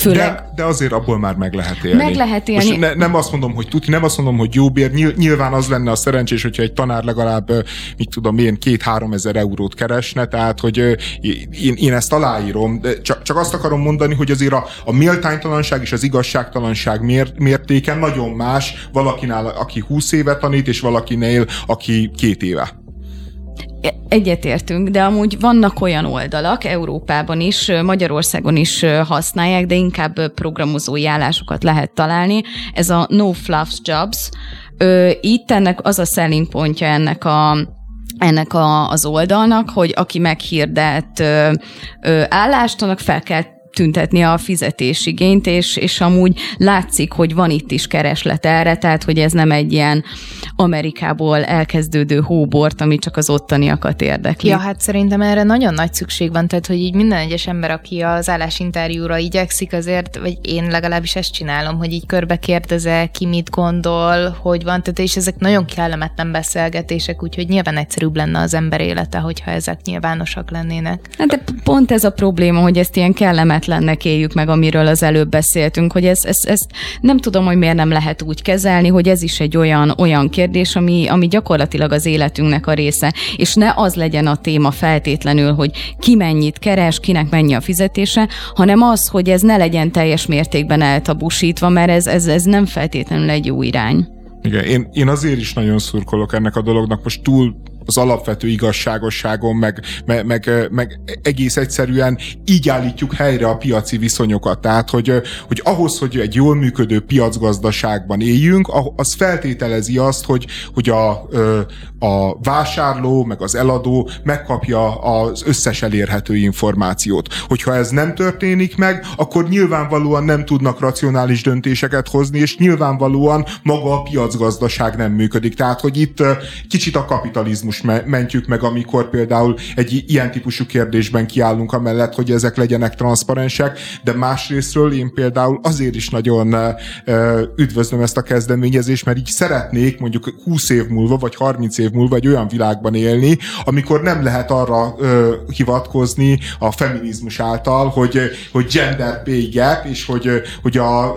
Főleg... De, de azért abból már meg lehet élni. Meg lehet élni. Most ne, nem azt mondom, hogy tuti, nem azt mondom, hogy jó bér. Nyilván az lenne a szerencsés, hogyha egy tanár legalább, mit tudom én, két-három ezer eurót keresne, tehát, hogy én, én ezt aláírom. De csak, csak azt akarom mondani, hogy azért a, a méltánytalanság és az igazságtalanság mér, mértéke nagyon más valakinál, aki 20 éve tanít, és valakinél, aki két éve. Egyetértünk, de amúgy vannak olyan oldalak Európában is, Magyarországon is használják, de inkább programozói állásokat lehet találni. Ez a No Fluffs Jobs. Itt ennek az a selling pontja ennek a ennek a, az oldalnak, hogy aki meghirdet ö, ö, állást, annak fel kell tüntetni a fizetésigényt, és, és amúgy látszik, hogy van itt is kereslet erre, tehát hogy ez nem egy ilyen Amerikából elkezdődő hóbort, ami csak az ottaniakat érdekli. Ja, hát szerintem erre nagyon nagy szükség van, tehát hogy így minden egyes ember, aki az állásinterjúra igyekszik, azért, vagy én legalábbis ezt csinálom, hogy így körbe kérdeze, ki mit gondol, hogy van, tehát és ezek nagyon kellemetlen beszélgetések, úgyhogy nyilván egyszerűbb lenne az ember élete, hogyha ezek nyilvánosak lennének. Hát de pont ez a probléma, hogy ezt ilyen kellemetlen kellemetlennek éljük meg, amiről az előbb beszéltünk, hogy ez, ez, ez nem tudom, hogy miért nem lehet úgy kezelni, hogy ez is egy olyan, olyan kérdés, ami, ami gyakorlatilag az életünknek a része, és ne az legyen a téma feltétlenül, hogy ki mennyit keres, kinek mennyi a fizetése, hanem az, hogy ez ne legyen teljes mértékben eltabusítva, mert ez, ez, ez nem feltétlenül egy jó irány. Igen, én, én azért is nagyon szurkolok ennek a dolognak, most túl az alapvető igazságosságon, meg, meg, meg, meg egész egyszerűen így állítjuk helyre a piaci viszonyokat. Tehát, hogy, hogy ahhoz, hogy egy jól működő piacgazdaságban éljünk, az feltételezi azt, hogy, hogy a, a vásárló, meg az eladó megkapja az összes elérhető információt. Hogyha ez nem történik meg, akkor nyilvánvalóan nem tudnak racionális döntéseket hozni, és nyilvánvalóan maga a piacgazdaság nem működik. Tehát, hogy itt kicsit a kapitalizmus me- mentjük meg, amikor például egy ilyen típusú kérdésben kiállunk amellett, hogy ezek legyenek transzparensek, de másrésztről én például azért is nagyon üdvözlöm ezt a kezdeményezést, mert így szeretnék mondjuk 20 év múlva, vagy 30 év múlva egy olyan világban élni, amikor nem lehet arra hivatkozni a feminizmus által, hogy, hogy gender pay gap, és hogy, hogy a,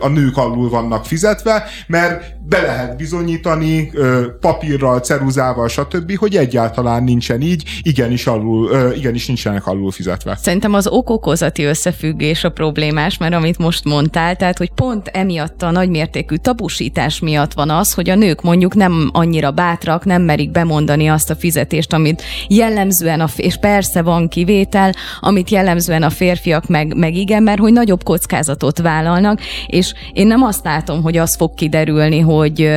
a nők alul vannak fizetve, mert be lehet bizonyítani papírral, ceruzával, stb., hogy egyáltalán nincsen így, igenis, alul, igenis nincsenek alul fizetve. Szerintem az okokozati összefüggés a problémás, mert amit most mondtál, tehát hogy pont emiatt a nagymértékű tabusítás miatt van az, hogy a nők mondjuk nem annyira bátrak, nem merik bemondani azt a fizetést, amit jellemzően, a, és persze van kivétel, amit jellemzően a férfiak meg, meg igen, mert hogy nagyobb kockázatot vállalnak, és én nem azt látom, hogy az fog kiderülni, hogy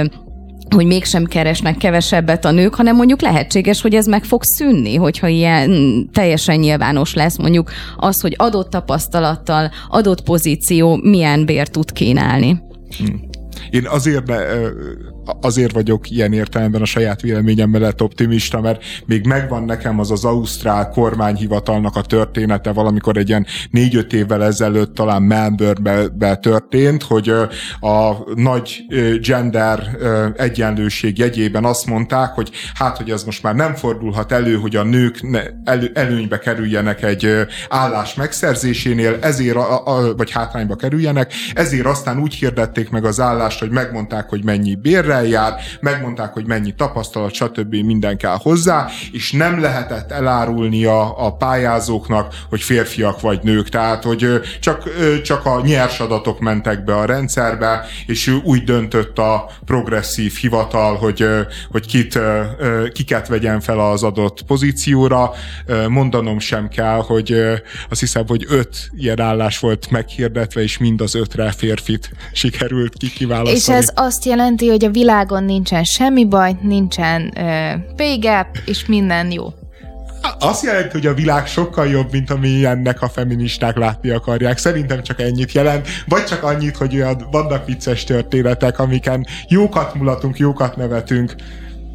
hogy mégsem keresnek kevesebbet a nők, hanem mondjuk lehetséges, hogy ez meg fog szűnni, hogyha ilyen teljesen nyilvános lesz mondjuk az, hogy adott tapasztalattal, adott pozíció milyen bér tud kínálni. Hmm. Én azért ne, azért vagyok ilyen értelemben a saját véleményem mellett optimista, mert még megvan nekem az az Ausztrál kormányhivatalnak a története, valamikor egy ilyen négy-öt évvel ezelőtt talán Melbourne-be történt, hogy a nagy gender egyenlőség jegyében azt mondták, hogy hát, hogy ez most már nem fordulhat elő, hogy a nők elő, előnybe kerüljenek egy állás megszerzésénél, ezért, a, a, vagy hátrányba kerüljenek, ezért aztán úgy hirdették meg az állást, hogy megmondták, hogy mennyi bérre jár, megmondták, hogy mennyi tapasztalat, stb. minden kell hozzá, és nem lehetett elárulni a, pályázóknak, hogy férfiak vagy nők, tehát hogy csak, csak a nyers adatok mentek be a rendszerbe, és úgy döntött a progresszív hivatal, hogy, hogy kit, kiket vegyen fel az adott pozícióra. Mondanom sem kell, hogy azt hiszem, hogy öt ilyen állás volt meghirdetve, és mind az ötre férfit sikerült kikiválasztani. És ez azt jelenti, hogy a világon nincsen semmi baj, nincsen uh, pay gap, és minden jó. Azt jelenti, hogy a világ sokkal jobb, mint ami ennek a feministák látni akarják. Szerintem csak ennyit jelent, vagy csak annyit, hogy olyan vannak vicces történetek, amiken jókat mulatunk, jókat nevetünk,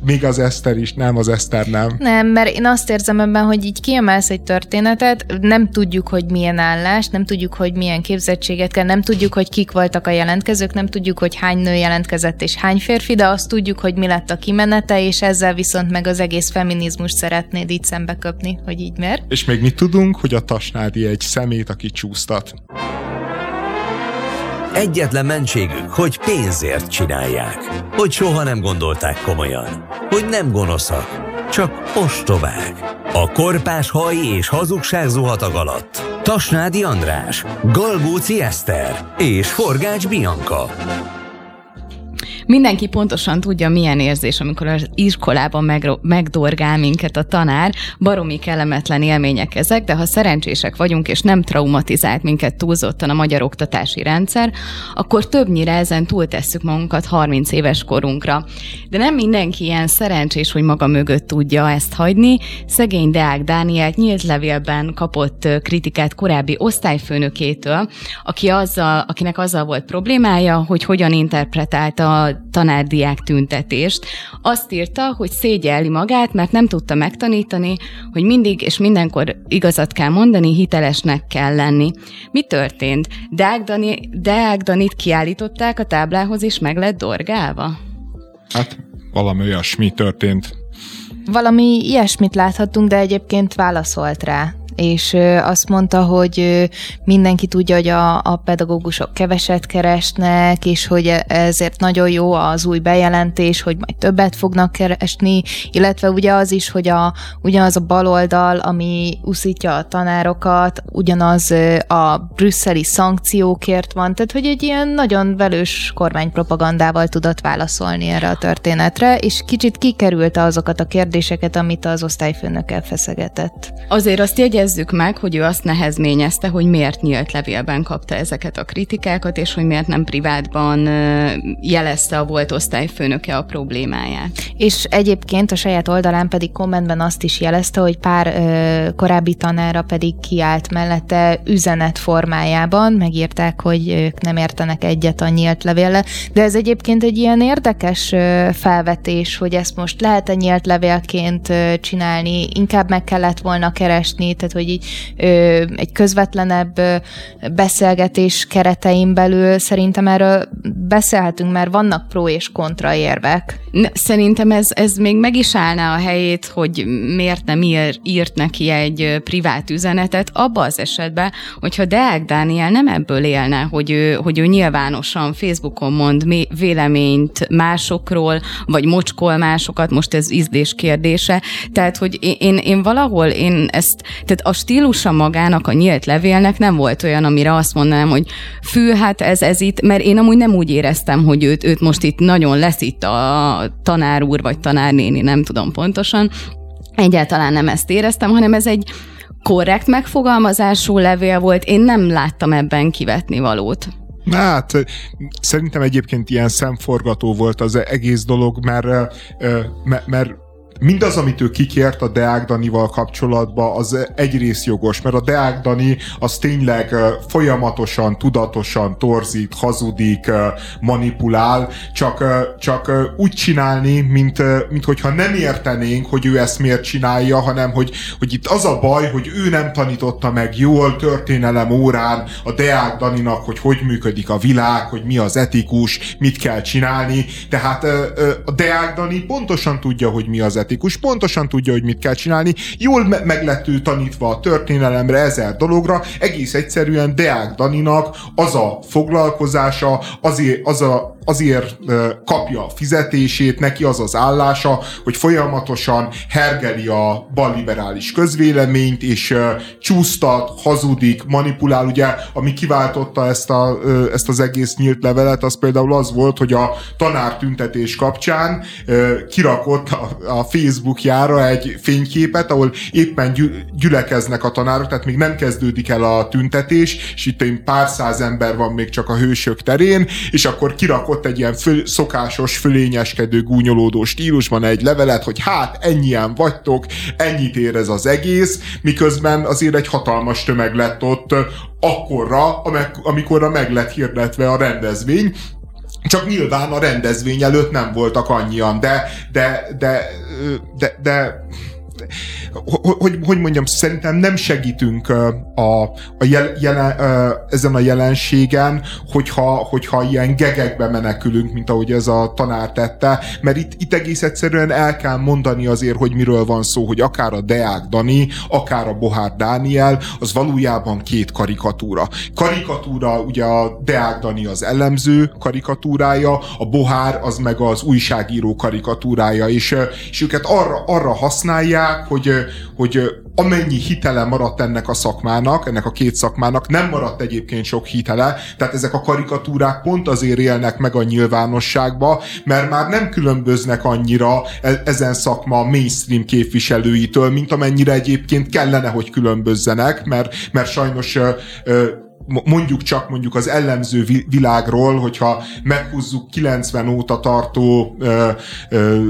még az Eszter is, nem, az Eszter nem. Nem, mert én azt érzem ebben, hogy így kiemelsz egy történetet, nem tudjuk, hogy milyen állás, nem tudjuk, hogy milyen képzettséget kell, nem tudjuk, hogy kik voltak a jelentkezők, nem tudjuk, hogy hány nő jelentkezett és hány férfi, de azt tudjuk, hogy mi lett a kimenete, és ezzel viszont meg az egész feminizmus szeretnéd így szembeköpni, hogy így mer. És még mit tudunk, hogy a Tasnádi egy szemét, aki csúsztat. Egyetlen mentségük, hogy pénzért csinálják. Hogy soha nem gondolták komolyan. Hogy nem gonoszak, csak ostobák. A korpás haj és hazugság zuhatag alatt. Tasnádi András, Galgóci Eszter és Forgács Bianca. Mindenki pontosan tudja, milyen érzés, amikor az iskolában meg, megdorgál minket a tanár. Baromi kellemetlen élmények ezek, de ha szerencsések vagyunk, és nem traumatizált minket túlzottan a magyar oktatási rendszer, akkor többnyire ezen túltesszük magunkat 30 éves korunkra. De nem mindenki ilyen szerencsés, hogy maga mögött tudja ezt hagyni. Szegény Deák Dániel nyílt levélben kapott kritikát korábbi osztályfőnökétől, aki azzal, akinek azzal volt problémája, hogy hogyan interpretálta tanárdiák tüntetést. Azt írta, hogy szégyelli magát, mert nem tudta megtanítani, hogy mindig és mindenkor igazat kell mondani, hitelesnek kell lenni. Mi történt? Deák, Dani, Deák Danit kiállították a táblához, és meg lett dorgálva? Hát valami olyasmi történt. Valami ilyesmit láthattunk, de egyébként válaszolt rá és azt mondta, hogy mindenki tudja, hogy a, a pedagógusok keveset keresnek, és hogy e, ezért nagyon jó az új bejelentés, hogy majd többet fognak keresni, illetve ugye az is, hogy a, ugyanaz a baloldal, ami uszítja a tanárokat, ugyanaz a brüsszeli szankciókért van, tehát hogy egy ilyen nagyon velős kormánypropagandával tudott válaszolni erre a történetre, és kicsit kikerülte azokat a kérdéseket, amit az osztályfőnök elfeszegetett. Azért azt jegyezni, jegyezzük meg, hogy ő azt nehezményezte, hogy miért nyílt levélben kapta ezeket a kritikákat, és hogy miért nem privátban jelezte a volt osztályfőnöke a problémáját. És egyébként a saját oldalán pedig kommentben azt is jelezte, hogy pár ö, korábbi tanára pedig kiállt mellette üzenet formájában, megírták, hogy ők nem értenek egyet a nyílt levélle, de ez egyébként egy ilyen érdekes ö, felvetés, hogy ezt most lehet-e nyílt levélként ö, csinálni, inkább meg kellett volna keresni, tehát hogy így ö, egy közvetlenebb beszélgetés keretein belül szerintem erről beszélhetünk, mert vannak pro és kontra érvek. Szerintem ez, ez még meg is állná a helyét, hogy miért nem ír, írt neki egy privát üzenetet, abba az esetben, hogyha Deák Dániel nem ebből élne, hogy ő, hogy ő nyilvánosan Facebookon mond véleményt másokról, vagy mocskol másokat, most ez ízlés kérdése. Tehát, hogy én, én valahol, én ezt, tehát a stílusa magának, a nyílt levélnek nem volt olyan, amire azt mondanám, hogy fű, hát ez, ez itt, mert én amúgy nem úgy éreztem, hogy őt, őt most itt nagyon lesz itt a tanár úr, vagy tanárnéni, nem tudom pontosan. Egyáltalán nem ezt éreztem, hanem ez egy korrekt megfogalmazású levél volt, én nem láttam ebben kivetni valót. Hát szerintem egyébként ilyen szemforgató volt az egész dolog, mert, mert mindaz, amit ő kikért a Deák Danival kapcsolatban, az egyrészt jogos, mert a Deák Dani az tényleg folyamatosan, tudatosan torzít, hazudik, manipulál, csak, csak úgy csinálni, mint, mint hogyha nem értenénk, hogy ő ezt miért csinálja, hanem hogy, hogy itt az a baj, hogy ő nem tanította meg jól történelem órán a Deák Daninak, hogy hogy működik a világ, hogy mi az etikus, mit kell csinálni. Tehát a Deák Dani pontosan tudja, hogy mi az etikus, etikus, pontosan tudja, hogy mit kell csinálni, jól me- meg lett ő tanítva a történelemre, ezer dologra, egész egyszerűen Deák Daninak az a foglalkozása, azért, az a azért kapja a fizetését, neki az az állása, hogy folyamatosan hergeli a balliberális közvéleményt, és csúsztat, hazudik, manipulál. Ugye, ami kiváltotta ezt, a, ezt az egész nyílt levelet, az például az volt, hogy a tanártüntetés kapcsán kirakott a, Facebookjára egy fényképet, ahol éppen gyülekeznek a tanárok, tehát még nem kezdődik el a tüntetés, és itt pár száz ember van még csak a hősök terén, és akkor kirakott ott egy ilyen föl, szokásos, fölényeskedő, gúnyolódó stílusban egy levelet, hogy hát ennyien vagytok, ennyit ér ez az egész, miközben azért egy hatalmas tömeg lett ott akkorra, amikorra meg lett hirdetve a rendezvény, csak nyilván a rendezvény előtt nem voltak annyian, de, de, de, de, de hogy, hogy mondjam, szerintem nem segítünk a, a jel, jelen, ezen a jelenségen, hogyha, hogyha ilyen gegekbe menekülünk, mint ahogy ez a tanár tette, mert itt, itt egész egyszerűen el kell mondani azért, hogy miről van szó, hogy akár a Deák Dani, akár a Bohár Dániel, az valójában két karikatúra. Karikatúra, ugye a Deák Dani az elemző karikatúrája, a Bohár az meg az újságíró karikatúrája, és, és őket arra, arra használják, hogy, hogy amennyi hitele maradt ennek a szakmának, ennek a két szakmának, nem maradt egyébként sok hitele, tehát ezek a karikatúrák pont azért élnek meg a nyilvánosságba, mert már nem különböznek annyira e- ezen szakma mainstream képviselőitől, mint amennyire egyébként kellene, hogy különbözzenek, mert, mert sajnos mondjuk csak mondjuk az ellenző világról, hogyha meghúzzuk 90 óta tartó ö, ö,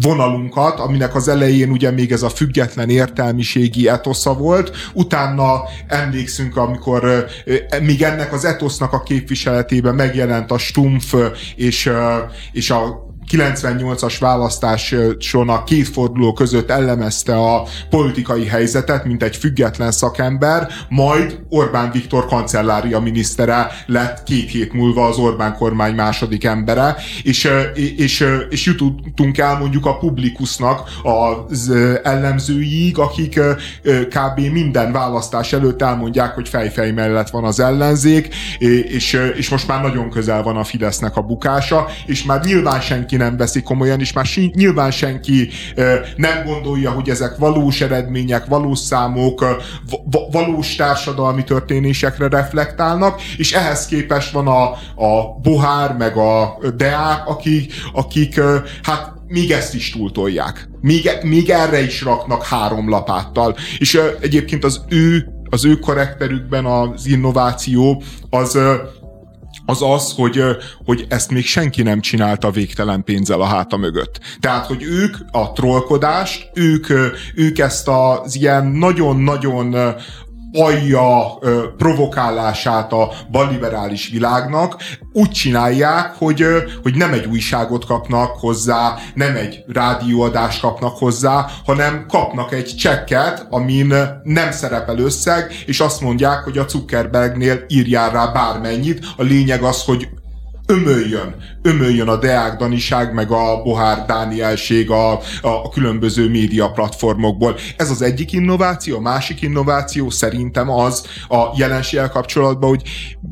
vonalunkat, aminek az elején ugye még ez a független értelmiségi etosza volt, utána emlékszünk, amikor ö, még ennek az etosznak a képviseletében megjelent a Stumpf és, ö, és a 98-as választáson a két forduló között elemezte a politikai helyzetet, mint egy független szakember, majd Orbán Viktor kancellária minisztere lett két hét múlva az Orbán kormány második embere, és, és, és jutottunk el mondjuk a publikusnak az ellenzőig, akik kb. minden választás előtt elmondják, hogy fejfej mellett van az ellenzék, és, és most már nagyon közel van a Fidesznek a bukása, és már nyilván senki nem veszi komolyan, és már nyilván senki nem gondolja, hogy ezek valós eredmények, valós számok, valós társadalmi történésekre reflektálnak, és ehhez képest van a, a Bohár, meg a Deák, akik, akik hát még ezt is túltolják. Még, még erre is raknak három lapáttal. És egyébként az ő az ő karakterükben az innováció az az az, hogy, hogy ezt még senki nem csinálta végtelen pénzzel a háta mögött. Tehát, hogy ők a trollkodást, ők, ők ezt az ilyen nagyon-nagyon alja provokálását a balliberális világnak úgy csinálják, hogy, hogy nem egy újságot kapnak hozzá, nem egy rádióadást kapnak hozzá, hanem kapnak egy csekket, amin nem szerepel összeg, és azt mondják, hogy a Zuckerbergnél írjál rá bármennyit. A lényeg az, hogy ömöljön, ömöljön a Deák Daniság, meg a Bohár Dánielség a, a, különböző média platformokból. Ez az egyik innováció, a másik innováció szerintem az a jelenséggel kapcsolatban, hogy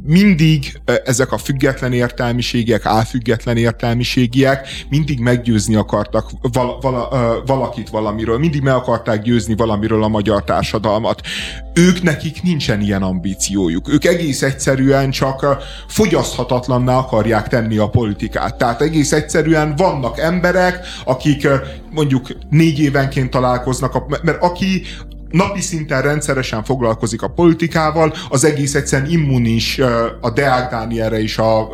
mindig ezek a független értelmiségek, álfüggetlen értelmiségiek mindig meggyőzni akartak val, val, valakit valamiről, mindig meg akarták győzni valamiről a magyar társadalmat. Ők nekik nincsen ilyen ambíciójuk. Ők egész egyszerűen csak fogyaszthatatlanná akarják tenni a politikát. Tehát egész egyszerűen vannak emberek, akik mondjuk négy évenként találkoznak, mert aki napi szinten rendszeresen foglalkozik a politikával, az egész egyszerűen immunis a Deák Dánielre és a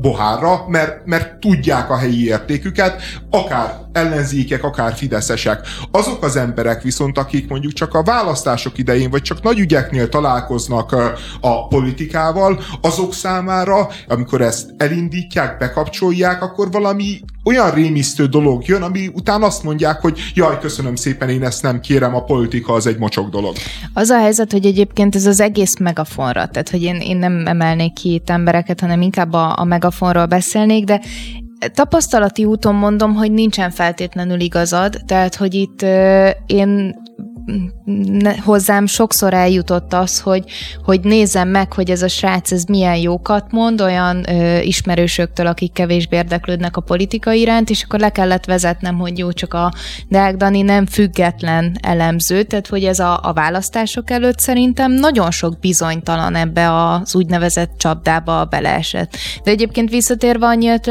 Bohárra, mert, mert tudják a helyi értéküket, akár ellenzékek, akár fideszesek. Azok az emberek viszont, akik mondjuk csak a választások idején, vagy csak nagy ügyeknél találkoznak a politikával, azok számára, amikor ezt elindítják, bekapcsolják, akkor valami olyan rémisztő dolog jön, ami után azt mondják, hogy jaj, köszönöm szépen, én ezt nem kérem, a politika az egy mocsok dolog. Az a helyzet, hogy egyébként ez az egész megafonra, tehát hogy én, én nem emelnék ki itt embereket, hanem inkább a, a megafonról beszélnék, de tapasztalati úton mondom, hogy nincsen feltétlenül igazad, tehát hogy itt euh, én hozzám sokszor eljutott az, hogy, hogy nézem meg, hogy ez a srác ez milyen jókat mond, olyan ö, ismerősöktől, akik kevésbé érdeklődnek a politika iránt, és akkor le kellett vezetnem, hogy jó, csak a Deák Dani nem független elemző, tehát hogy ez a, a választások előtt szerintem nagyon sok bizonytalan ebbe az úgynevezett csapdába beleesett. De egyébként visszatérve a nyílt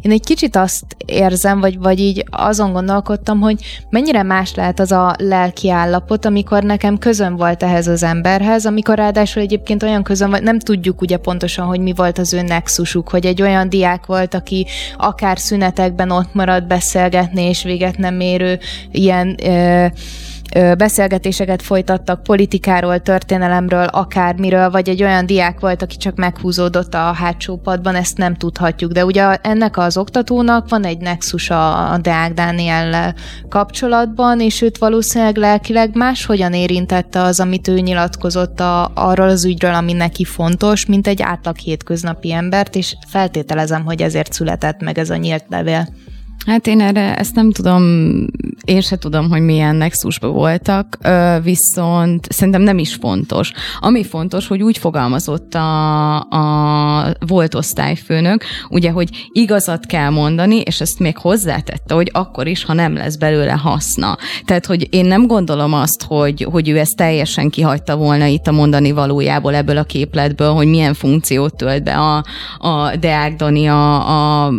én egy kicsit azt érzem, vagy, vagy így azon gondolkodtam, hogy mennyire más lehet az a lelki állapot, amikor nekem közön volt ehhez az emberhez, amikor ráadásul egyébként olyan közön volt, nem tudjuk ugye pontosan, hogy mi volt az ő nexusuk, hogy egy olyan diák volt, aki akár szünetekben ott maradt beszélgetni, és véget nem érő ilyen ö, beszélgetéseket folytattak politikáról, történelemről, akármiről, vagy egy olyan diák volt, aki csak meghúzódott a hátsó padban, ezt nem tudhatjuk. De ugye ennek az oktatónak van egy nexus a, a Deák Dániellel kapcsolatban, és őt valószínűleg lelkileg máshogyan érintette az, amit ő nyilatkozott a, arról az ügyről, ami neki fontos, mint egy átlag hétköznapi embert, és feltételezem, hogy ezért született meg ez a nyílt levél. Hát én erre ezt nem tudom, én se tudom, hogy milyen nexusban voltak, viszont szerintem nem is fontos. Ami fontos, hogy úgy fogalmazott a, a volt osztályfőnök, ugye, hogy igazat kell mondani, és ezt még hozzátette, hogy akkor is, ha nem lesz belőle haszna. Tehát, hogy én nem gondolom azt, hogy, hogy ő ezt teljesen kihagyta volna itt a mondani valójából ebből a képletből, hogy milyen funkciót tölt be a, a Deák Dani a, a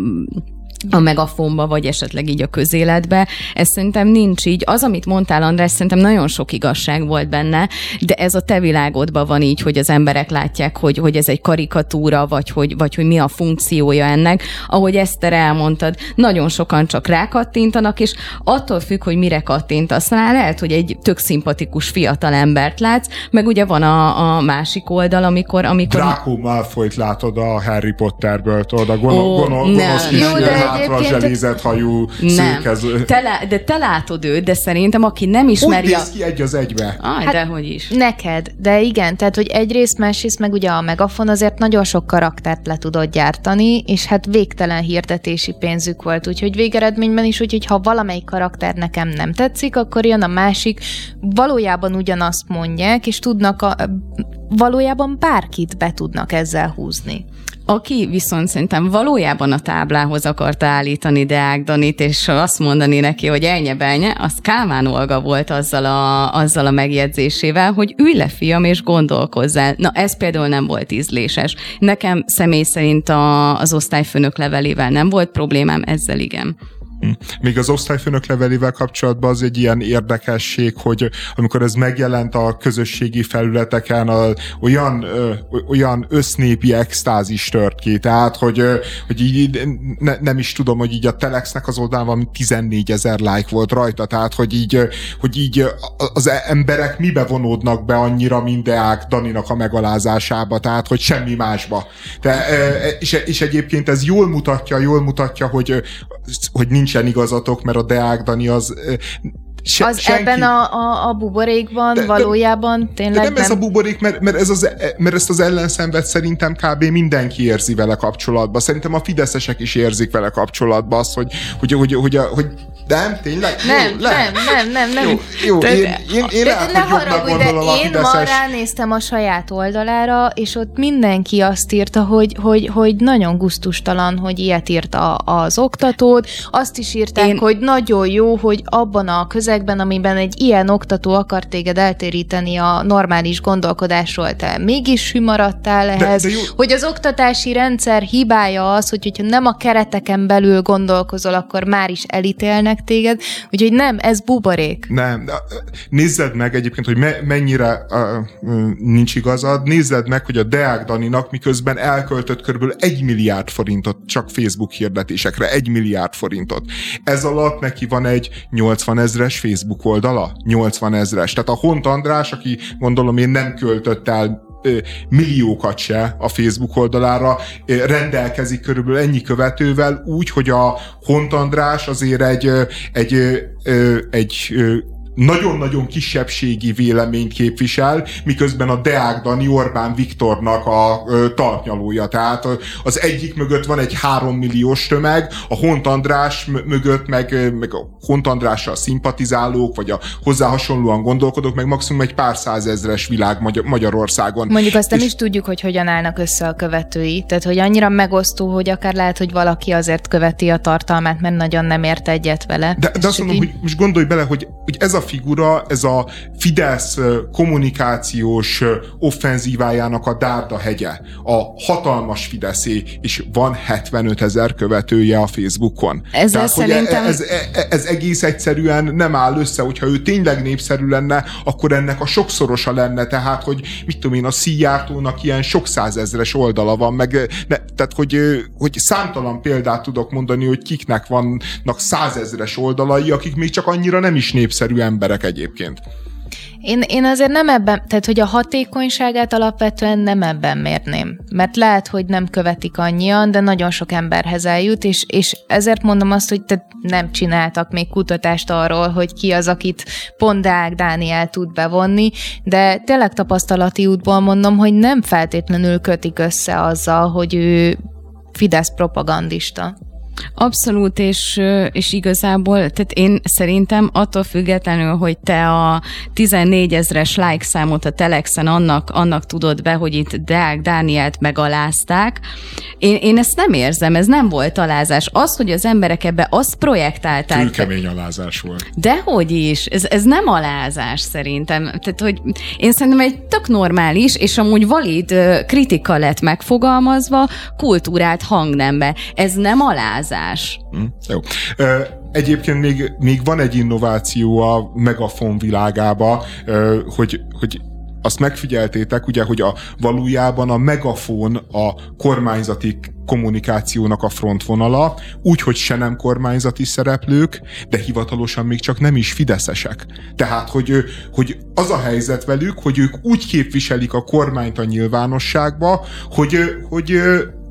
a megafonba, vagy esetleg így a közéletbe. Ez szerintem nincs így. Az, amit mondtál, András, szerintem nagyon sok igazság volt benne, de ez a te világodban van így, hogy az emberek látják, hogy, hogy ez egy karikatúra, vagy hogy, vagy hogy mi a funkciója ennek. Ahogy Eszter elmondtad, nagyon sokan csak rákattintanak, és attól függ, hogy mire kattintasz rá, lehet, hogy egy tök szimpatikus fiatal embert látsz, meg ugye van a, a másik oldal, amikor... amikor... Draco Malfoyt látod a Harry Potterből, tudod, a gonosz, oh, gonosz, gonosz kis hátra zselízett hajú szőkező. Te lá, de te látod őt, de szerintem aki nem ismeri... Úgy néz ki egy az egybe. Aj, hát, hogy is. Neked, de igen, tehát hogy egyrészt, másrészt meg ugye a Megafon azért nagyon sok karaktert le tudod gyártani, és hát végtelen hirdetési pénzük volt, úgyhogy végeredményben is, úgyhogy ha valamelyik karakter nekem nem tetszik, akkor jön a másik, valójában ugyanazt mondják, és tudnak a, valójában bárkit be tudnak ezzel húzni. Aki viszont szerintem valójában a táblához akarta állítani Deák Danit, és azt mondani neki, hogy elnyebelnye, az Kálmán Olga volt azzal a, azzal a megjegyzésével, hogy ülj le, fiam, és gondolkozzál. Na, ez például nem volt ízléses. Nekem személy szerint a, az osztályfőnök levelével nem volt problémám, ezzel igen. Hm. Még az osztályfőnök levelével kapcsolatban az egy ilyen érdekesség, hogy amikor ez megjelent a közösségi felületeken, a, olyan, ö, olyan össznépi extázis tört ki, tehát, hogy, ö, hogy így ne, nem is tudom, hogy így a Telexnek az oldalán valami 14 ezer like volt rajta, tehát, hogy így, hogy így az emberek mibe vonódnak be annyira, mint Deák Daninak a megalázásába, tehát, hogy semmi másba. De, és, és egyébként ez jól mutatja, jól mutatja, hogy, hogy nincs nincsen igazatok, mert a Deák Dani az Se, az senki... ebben a, a, a buborékban de, valójában de, tényleg de nem, nem ez a buborék, mert, mert, ez az, mert ezt az ellenszenvet szerintem kb. mindenki érzi vele kapcsolatban. Szerintem a fideszesek is érzik vele kapcsolatban azt, hogy, hogy, hogy, hogy, hogy, hogy nem, tényleg? Nem, jó, nem, nem, nem, nem. Jó, jó de, én, én, én de, lehet, ne hogy haragudj, de én ma ránéztem a saját oldalára, és ott mindenki azt írta, hogy, hogy, hogy nagyon guztustalan, hogy ilyet írt a, az oktatód. Azt is írták, én... hogy nagyon jó, hogy abban a közegben, amiben egy ilyen oktató akar téged eltéríteni a normális gondolkodásról, te mégis hű maradtál ehhez, de, de jó. hogy az oktatási rendszer hibája az, hogy hogyha nem a kereteken belül gondolkozol, akkor már is elítélnek meg téged, úgyhogy nem, ez buborék. Nem, nézzed meg egyébként, hogy me- mennyire uh, nincs igazad, nézzed meg, hogy a Deák Daninak miközben elköltött kb. egy milliárd forintot csak Facebook hirdetésekre, egy milliárd forintot. Ez alatt neki van egy 80 ezres Facebook oldala, 80 ezres. Tehát a Hont András, aki gondolom én nem költött el milliókat se a Facebook oldalára, rendelkezik körülbelül ennyi követővel, úgy, hogy a Hont András azért egy, egy, egy, egy nagyon-nagyon kisebbségi véleményt képvisel, miközben a Deák Dani Orbán Viktornak a talpnyalója. Tehát az egyik mögött van egy három milliós tömeg, a Hont András mögött meg, meg a Hont Andrással szimpatizálók, vagy a hozzá hasonlóan gondolkodók, meg maximum egy pár százezres világ Magyar- Magyarországon. Mondjuk azt nem és... is tudjuk, hogy hogyan állnak össze a követői. Tehát, hogy annyira megosztó, hogy akár lehet, hogy valaki azért követi a tartalmát, mert nagyon nem ért egyet vele. De, de azt mondom, így... hogy most gondolj bele, hogy, hogy ez a figura, ez a Fidesz kommunikációs offenzívájának a Dárda hegye, a hatalmas Fideszé, és van 75 ezer követője a Facebookon. Ezzel Tehát, szerintem... ez, ez, ez egész egyszerűen nem áll össze, hogyha ő tényleg népszerű lenne, akkor ennek a sokszorosa lenne, tehát, hogy mit tudom én, a Szijjártónak ilyen sok százezres oldala van, meg ne, tehát, hogy, hogy számtalan példát tudok mondani, hogy kiknek vannak százezres oldalai, akik még csak annyira nem is népszerű emberek emberek egyébként. Én, én azért nem ebben, tehát hogy a hatékonyságát alapvetően nem ebben mérném. Mert lehet, hogy nem követik annyian, de nagyon sok emberhez eljut, és, és ezért mondom azt, hogy te nem csináltak még kutatást arról, hogy ki az, akit pont Deák Dániel tud bevonni, de tényleg tapasztalati útból mondom, hogy nem feltétlenül kötik össze azzal, hogy ő Fidesz propagandista. Abszolút, és, és igazából, tehát én szerintem attól függetlenül, hogy te a 14 ezres like számot a Telexen annak, annak tudod be, hogy itt Deák Dánielt megalázták, én, én ezt nem érzem, ez nem volt alázás. Az, hogy az emberek ebbe azt projektálták. Kőkemény alázás volt. Dehogy is, ez, ez nem alázás szerintem. Tehát, hogy én szerintem egy tök normális, és amúgy valid kritika lett megfogalmazva kultúrát hangnembe. Ez nem alázás. Hm, jó. Egyébként még, még van egy innováció a megafon világába, hogy, hogy azt megfigyeltétek, ugye, hogy a valójában a megafon a kormányzati kommunikációnak a frontvonala, úgy, hogy se nem kormányzati szereplők, de hivatalosan még csak nem is fideszesek. Tehát, hogy, hogy az a helyzet velük, hogy ők úgy képviselik a kormányt a nyilvánosságba, hogy, hogy,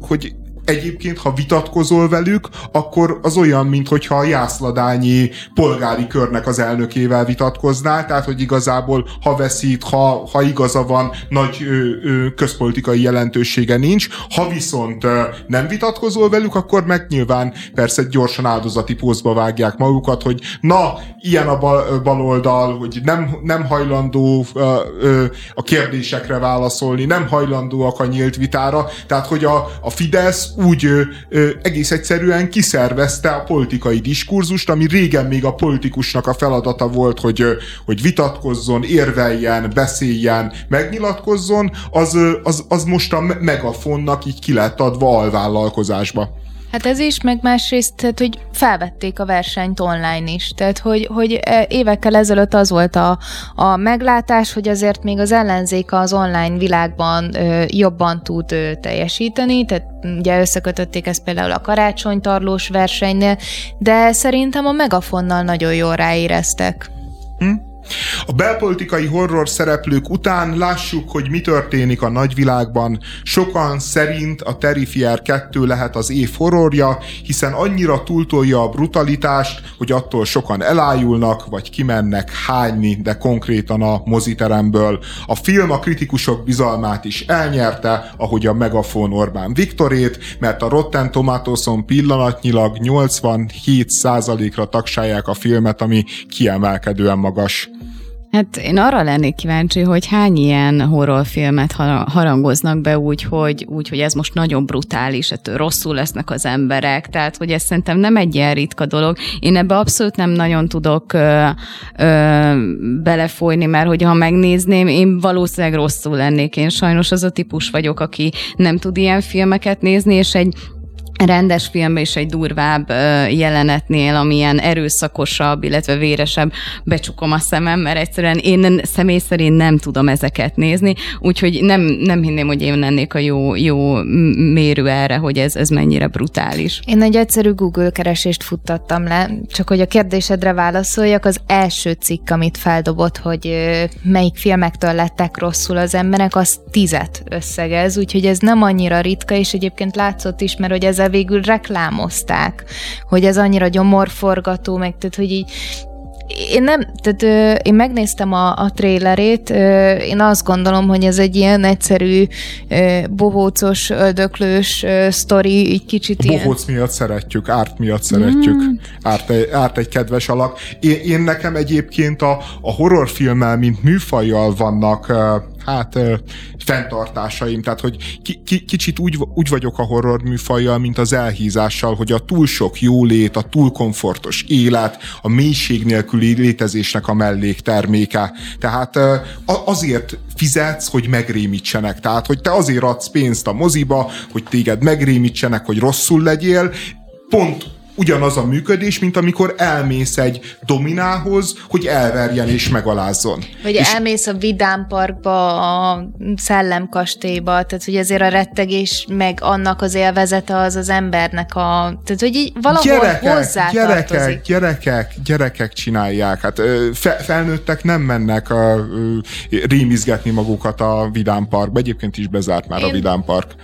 hogy egyébként, ha vitatkozol velük, akkor az olyan, mintha a jászladányi polgári körnek az elnökével vitatkoznál, tehát, hogy igazából, ha veszít, ha, ha igaza van, nagy ö, ö, közpolitikai jelentősége nincs, ha viszont ö, nem vitatkozol velük, akkor meg nyilván persze gyorsan áldozati pózba vágják magukat, hogy na, ilyen a bal, baloldal, hogy nem, nem hajlandó ö, ö, a kérdésekre válaszolni, nem hajlandóak a nyílt vitára, tehát, hogy a, a Fidesz úgy ö, ö, egész egyszerűen kiszervezte a politikai diskurzust, ami régen még a politikusnak a feladata volt, hogy, ö, hogy vitatkozzon, érveljen, beszéljen, megnyilatkozzon, az, az, az most a megafonnak így ki lett adva alvállalkozásba. Hát ez is, meg másrészt, tehát, hogy felvették a versenyt online is. Tehát, hogy, hogy e, évekkel ezelőtt az volt a, a meglátás, hogy azért még az ellenzék az online világban ö, jobban tud ö, teljesíteni, tehát ugye összekötötték ezt például a karácsonytarlós versenynél, de szerintem a megafonnal nagyon jól ráéreztek. Hm? A belpolitikai horror szereplők után lássuk, hogy mi történik a nagyvilágban. Sokan szerint a Terrifier 2 lehet az év horrorja, hiszen annyira túltolja a brutalitást, hogy attól sokan elájulnak, vagy kimennek hányni, de konkrétan a moziteremből. A film a kritikusok bizalmát is elnyerte, ahogy a Megafon Orbán Viktorét, mert a Rotten Tomatoes-on pillanatnyilag 87%-ra tagsálják a filmet, ami kiemelkedően magas. Hát én arra lennék kíváncsi, hogy hány ilyen horrorfilmet harangoznak be úgy, hogy, úgy, hogy ez most nagyon brutális, ettől rosszul lesznek az emberek, tehát hogy ez szerintem nem egy ilyen ritka dolog. Én ebbe abszolút nem nagyon tudok ö, ö, belefolyni, mert hogyha megnézném, én valószínűleg rosszul lennék. Én sajnos az a típus vagyok, aki nem tud ilyen filmeket nézni, és egy rendes filmben is egy durvább jelenetnél, amilyen erőszakosabb, illetve véresebb, becsukom a szemem, mert egyszerűen én személy szerint nem tudom ezeket nézni, úgyhogy nem, nem hinném, hogy én lennék a jó, jó mérő erre, hogy ez, ez mennyire brutális. Én egy egyszerű Google keresést futtattam le, csak hogy a kérdésedre válaszoljak, az első cikk, amit feldobott, hogy melyik filmektől lettek rosszul az emberek, az tizet összegez, úgyhogy ez nem annyira ritka, és egyébként látszott is, mert hogy végül reklámozták, hogy ez annyira gyomorforgató, meg tehát, hogy így én nem, tehát ö, én megnéztem a, a trélerét, ö, én azt gondolom, hogy ez egy ilyen egyszerű ö, bohócos, öldöklős ö, sztori, így kicsit a bohóc ilyen... miatt szeretjük, árt miatt szeretjük, mm. árt, egy, árt egy kedves alak. Én, én nekem egyébként a, a horrorfilmmel, mint műfajjal vannak hát fenntartásaim, tehát hogy ki, ki, kicsit úgy, úgy vagyok a horror műfajjal, mint az elhízással, hogy a túl sok jólét, a túl komfortos élet, a mélység nélküli létezésnek a mellékterméke. Tehát azért fizetsz, hogy megrémítsenek. Tehát, hogy te azért adsz pénzt a moziba, hogy téged megrémítsenek, hogy rosszul legyél, pont ugyanaz a működés, mint amikor elmész egy dominához, hogy elverjen és megalázzon. Vagy és elmész a Vidám Parkba, a Szellemkastélyba, tehát hogy azért a rettegés meg annak az élvezete az az embernek a... Tehát, hogy így valahol gyerekek, hozzá gyerekek, tartozik. gyerekek, gyerekek csinálják. Hát fe, felnőttek nem mennek a, ö, rímizgetni magukat a Vidám Parkba. Egyébként is bezárt már Én- a Vidám Park.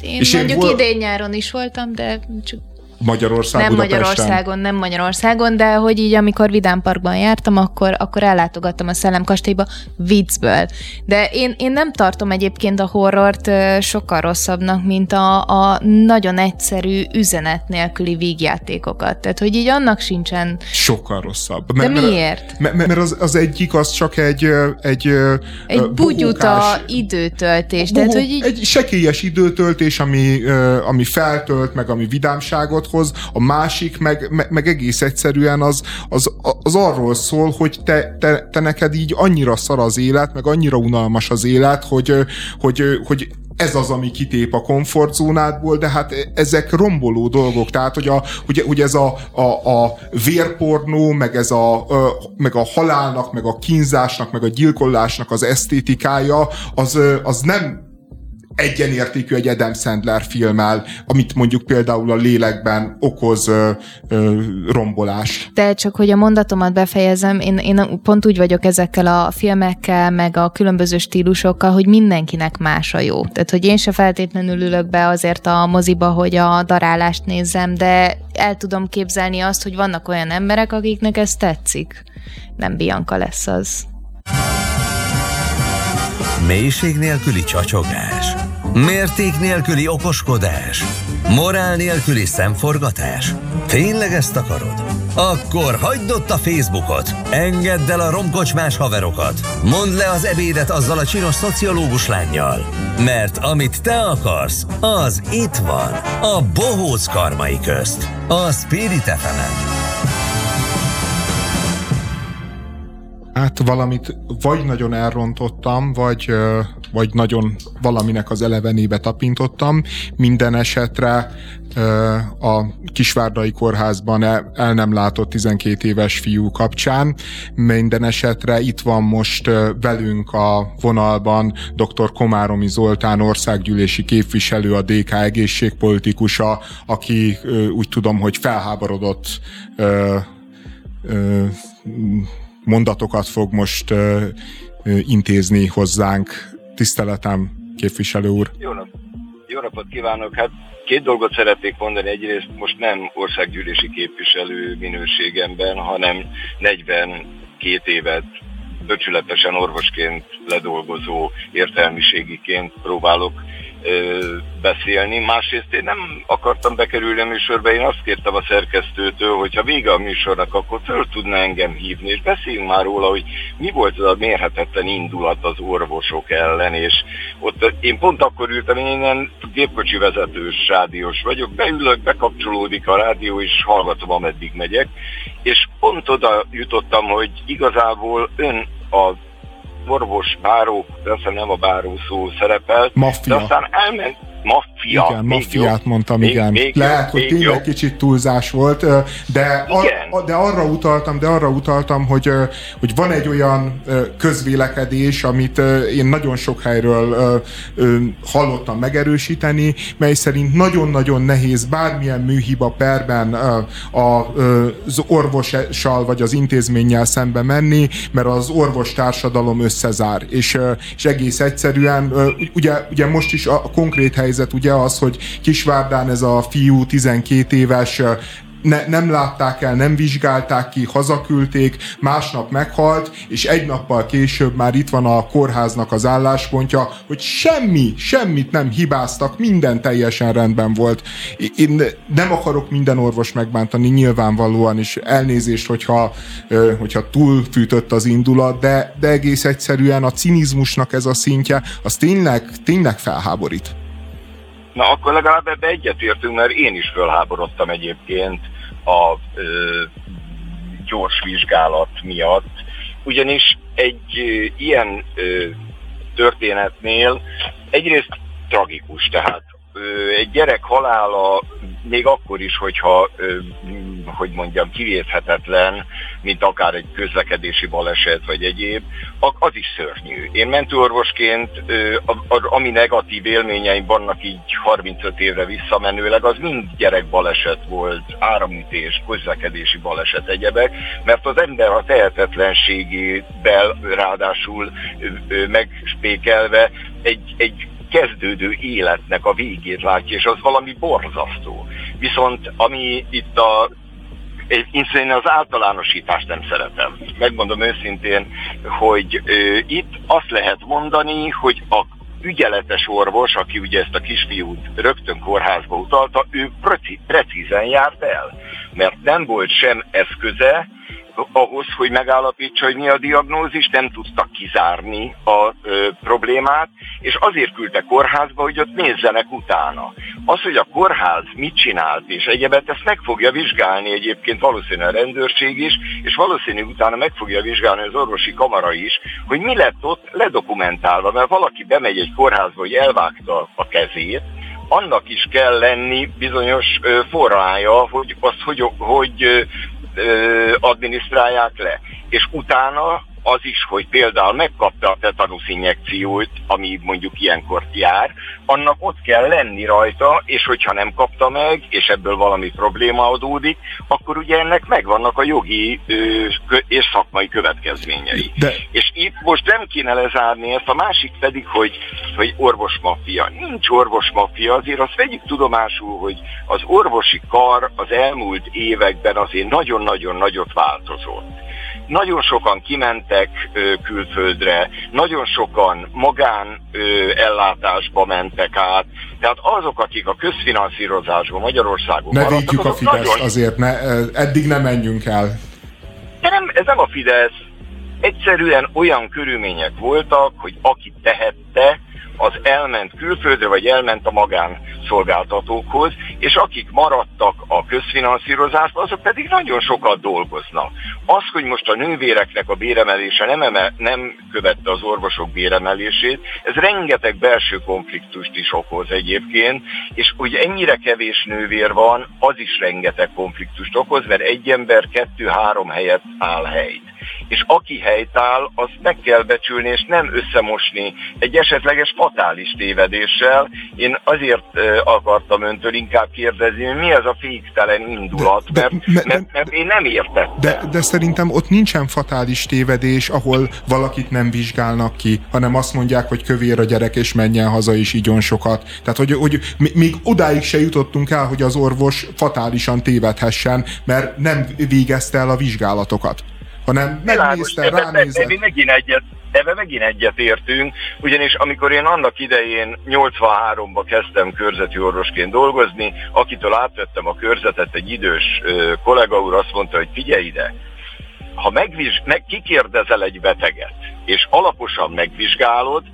Én És én mondjuk vol- idén-nyáron is voltam, de csak Magyarország, nem Budapesten. Magyarországon, nem Magyarországon, de hogy így amikor Vidám Parkban jártam, akkor, akkor ellátogattam a Szellemkastélyba viccből. De én, én nem tartom egyébként a horrort sokkal rosszabbnak, mint a, a nagyon egyszerű üzenet nélküli vígjátékokat. Tehát, hogy így annak sincsen... Sokkal rosszabb. De miért? Mert, mert az, az egyik az csak egy egy, Egy ö, bugyuta időtöltés. Tehát, Bohó- hogy így... Egy sekélyes időtöltés, ami, ami feltölt, meg ami vidámságot hoz, a másik meg, meg, meg egész egyszerűen az, az, az arról szól, hogy te, te, te neked így annyira szar az élet, meg annyira unalmas az élet, hogy, hogy, hogy ez az, ami kitép a komfortzónádból, de hát ezek romboló dolgok, tehát hogy, a, hogy, hogy ez a, a, a vérpornó, meg ez a, ö, meg a halálnak, meg a kínzásnak, meg a gyilkolásnak az esztétikája, az, az nem egyenértékű egy Adam Sandler filmmel, amit mondjuk például a lélekben okoz ö, ö, rombolást. De csak, hogy a mondatomat befejezem, én, én pont úgy vagyok ezekkel a filmekkel, meg a különböző stílusokkal, hogy mindenkinek más a jó. Tehát, hogy én se feltétlenül ülök be azért a moziba, hogy a darálást nézzem, de el tudom képzelni azt, hogy vannak olyan emberek, akiknek ez tetszik. Nem Bianca lesz az. Mélység nélküli csacsogás. Mérték nélküli okoskodás. Morál nélküli szemforgatás. Tényleg ezt akarod? Akkor hagyd ott a Facebookot, engedd el a romkocsmás haverokat, mondd le az ebédet azzal a csinos szociológus lányjal, mert amit te akarsz, az itt van, a bohóc karmai közt, a Spirit fm Hát valamit vagy nagyon elrontottam, vagy, vagy nagyon valaminek az elevenébe tapintottam. Minden esetre a Kisvárdai Kórházban el, el nem látott 12 éves fiú kapcsán. Minden esetre itt van most velünk a vonalban dr. Komáromi Zoltán országgyűlési képviselő, a DK egészségpolitikusa, aki úgy tudom, hogy felháborodott mondatokat fog most ö, ö, intézni hozzánk. Tiszteletem, képviselő úr. Jó, nap, jó napot kívánok! Hát két dolgot szeretnék mondani. Egyrészt most nem országgyűlési képviselő minőségemben, hanem 42 évet becsületesen orvosként ledolgozó értelmiségiként próbálok beszélni. Másrészt én nem akartam bekerülni a műsorba, én azt kértem a szerkesztőtől, hogy ha vége a műsornak, akkor föl tudna engem hívni, és beszéljünk már róla, hogy mi volt az a mérhetetlen indulat az orvosok ellen, és ott én pont akkor ültem, én innen gépkocsi vezetős rádiós vagyok, beülök, bekapcsolódik a rádió, és hallgatom, ameddig megyek, és pont oda jutottam, hogy igazából ön a orvos, báró, de azt hiszem nem a báró szó szerepel, Maffia. de aztán elment, maffia. igen, még maffiát jobb. mondtam, még, igen. Még Lehet, jobb, hogy tényleg jobb. kicsit túlzás volt, de, Igen. ar, de arra utaltam, de arra utaltam, hogy, hogy van egy olyan közvélekedés, amit én nagyon sok helyről hallottam megerősíteni, mely szerint nagyon-nagyon nehéz bármilyen műhiba perben az orvossal vagy az intézménnyel szembe menni, mert az orvostársadalom összezár, és, és egész egyszerűen, ugye, ugye most is a konkrét helyzet ugye az, hogy Kisvárdán ez a fiú 12 éves ne, nem látták el, nem vizsgálták ki, hazaküldték, másnap meghalt, és egy nappal később már itt van a kórháznak az álláspontja, hogy semmi, semmit nem hibáztak, minden teljesen rendben volt. Én nem akarok minden orvos megbántani, nyilvánvalóan is elnézést, hogyha, hogyha túlfűtött az indulat, de, de egész egyszerűen a cinizmusnak ez a szintje, az tényleg, tényleg felháborít. Na akkor legalább ebbe egyetértünk, mert én is fölháborodtam egyébként a ö, gyors vizsgálat miatt, ugyanis egy ö, ilyen ö, történetnél egyrészt tragikus, tehát egy gyerek halála még akkor is, hogyha, hogy mondjam, kivéthetetlen, mint akár egy közlekedési baleset vagy egyéb, az is szörnyű. Én mentőorvosként, ami negatív élményeim vannak így 35 évre visszamenőleg, az mind gyerekbaleset volt, áramütés, közlekedési baleset, egyebek, mert az ember a tehetetlenségéből ráadásul megspékelve egy, egy kezdődő életnek a végét látja, és az valami borzasztó. Viszont ami itt a én az általánosítást nem szeretem. Megmondom őszintén, hogy ö, itt azt lehet mondani, hogy a ügyeletes orvos, aki ugye ezt a kisfiút rögtön kórházba utalta, ő precízen járt el, mert nem volt sem eszköze, ahhoz, hogy megállapítsa, hogy mi a diagnózis, nem tudtak kizárni a ö, problémát, és azért küldte kórházba, hogy ott nézzenek utána. Az, hogy a kórház mit csinált, és egyebet, ezt meg fogja vizsgálni egyébként valószínűleg a rendőrség is, és valószínűleg utána meg fogja vizsgálni az orvosi kamara is, hogy mi lett ott ledokumentálva, mert valaki bemegy egy kórházba, hogy elvágta a kezét, annak is kell lenni bizonyos forrája, hogy azt hogy, hogy adminisztrálják le. És utána az is, hogy például megkapta a tetanusz injekciót, ami mondjuk ilyenkor jár, annak ott kell lenni rajta, és hogyha nem kapta meg, és ebből valami probléma adódik, akkor ugye ennek megvannak a jogi ö, és szakmai következményei. De... És itt most nem kéne lezárni ezt, a másik pedig, hogy, hogy orvosmafia. Nincs orvosmafia, azért azt vegyük tudomásul, hogy az orvosi kar az elmúlt években azért nagyon-nagyon nagyot változott nagyon sokan kimentek külföldre, nagyon sokan magán ellátásba mentek át, tehát azok, akik a közfinanszírozásban Magyarországon Ne védjük a Fidesz nagyon... azért, ne, eddig nem menjünk el. De nem, ez nem a Fidesz. Egyszerűen olyan körülmények voltak, hogy aki tehette, az elment külföldre, vagy elment a magánszolgáltatókhoz, és akik maradtak a közfinanszírozásban, azok pedig nagyon sokat dolgoznak. Az, hogy most a nővéreknek a béremelése nem, emel, nem követte az orvosok béremelését, ez rengeteg belső konfliktust is okoz egyébként, és ugye ennyire kevés nővér van, az is rengeteg konfliktust okoz, mert egy ember kettő-három helyet áll helyt és aki helytáll, azt meg kell becsülni, és nem összemosni egy esetleges fatális tévedéssel. Én azért akartam öntől inkább kérdezni, hogy mi az a féktelen indulat, de, de, mert, mert, mert én nem értettem. De, de szerintem ott nincsen fatális tévedés, ahol valakit nem vizsgálnak ki, hanem azt mondják, hogy kövér a gyerek, és menjen haza, és igyon sokat. Tehát, hogy, hogy még odáig se jutottunk el, hogy az orvos fatálisan tévedhessen, mert nem végezte el a vizsgálatokat hanem megnézte, ránézett. Ebben megint egyet, ebbe megint egyet értünk, ugyanis amikor én annak idején 83-ba kezdtem körzeti orvosként dolgozni, akitől átvettem a körzetet, egy idős kollega úr azt mondta, hogy figyelj ide, ha megviz, meg kikérdezel egy beteget, és alaposan megvizsgálod,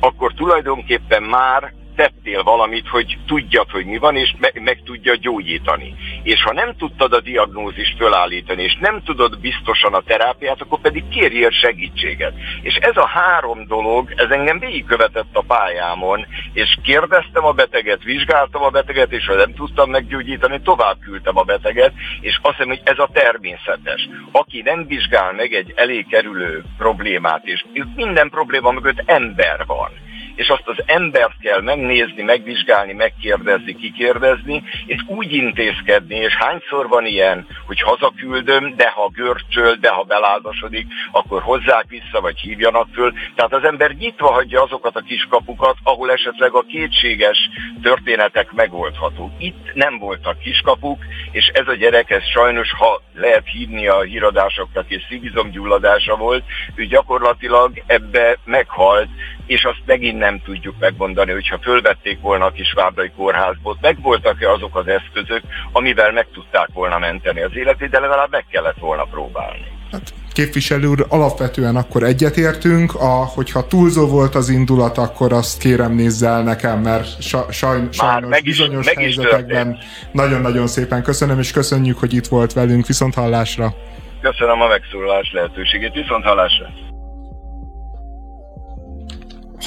akkor tulajdonképpen már tettél valamit, hogy tudjad, hogy mi van, és meg, meg tudja gyógyítani. És ha nem tudtad a diagnózist fölállítani, és nem tudod biztosan a terápiát, akkor pedig kérjél segítséget. És ez a három dolog, ez engem végigkövetett a pályámon, és kérdeztem a beteget, vizsgáltam a beteget, és ha nem tudtam meggyógyítani, tovább küldtem a beteget, és azt hiszem, hogy ez a természetes. Aki nem vizsgál meg egy elég kerülő problémát, és minden probléma mögött ember van és azt az embert kell megnézni, megvizsgálni, megkérdezni, kikérdezni, és úgy intézkedni, és hányszor van ilyen, hogy hazaküldöm, de ha görcsöl, de ha beláldosodik, akkor hozzák vissza, vagy hívjanak föl. Tehát az ember nyitva hagyja azokat a kiskapukat, ahol esetleg a kétséges történetek megoldható. Itt nem voltak kiskapuk, és ez a gyerek, ez sajnos, ha lehet hívni a híradásoknak, és szívizomgyulladása volt, ő gyakorlatilag ebbe meghalt, és azt megint nem tudjuk megmondani, hogyha fölvették volna a Kisvábrai kórházból, megvoltak-e azok az eszközök, amivel meg tudták volna menteni az életét, de legalább meg kellett volna próbálni. Hát, képviselő úr, alapvetően akkor egyetértünk, a, hogyha túlzó volt az indulat, akkor azt kérem nézze el nekem, mert sa, saj, sajnos meg is, bizonyos meg helyzetekben nagyon-nagyon szépen köszönöm, és köszönjük, hogy itt volt velünk, viszont hallásra. Köszönöm a megszólalás lehetőségét, viszont hallásra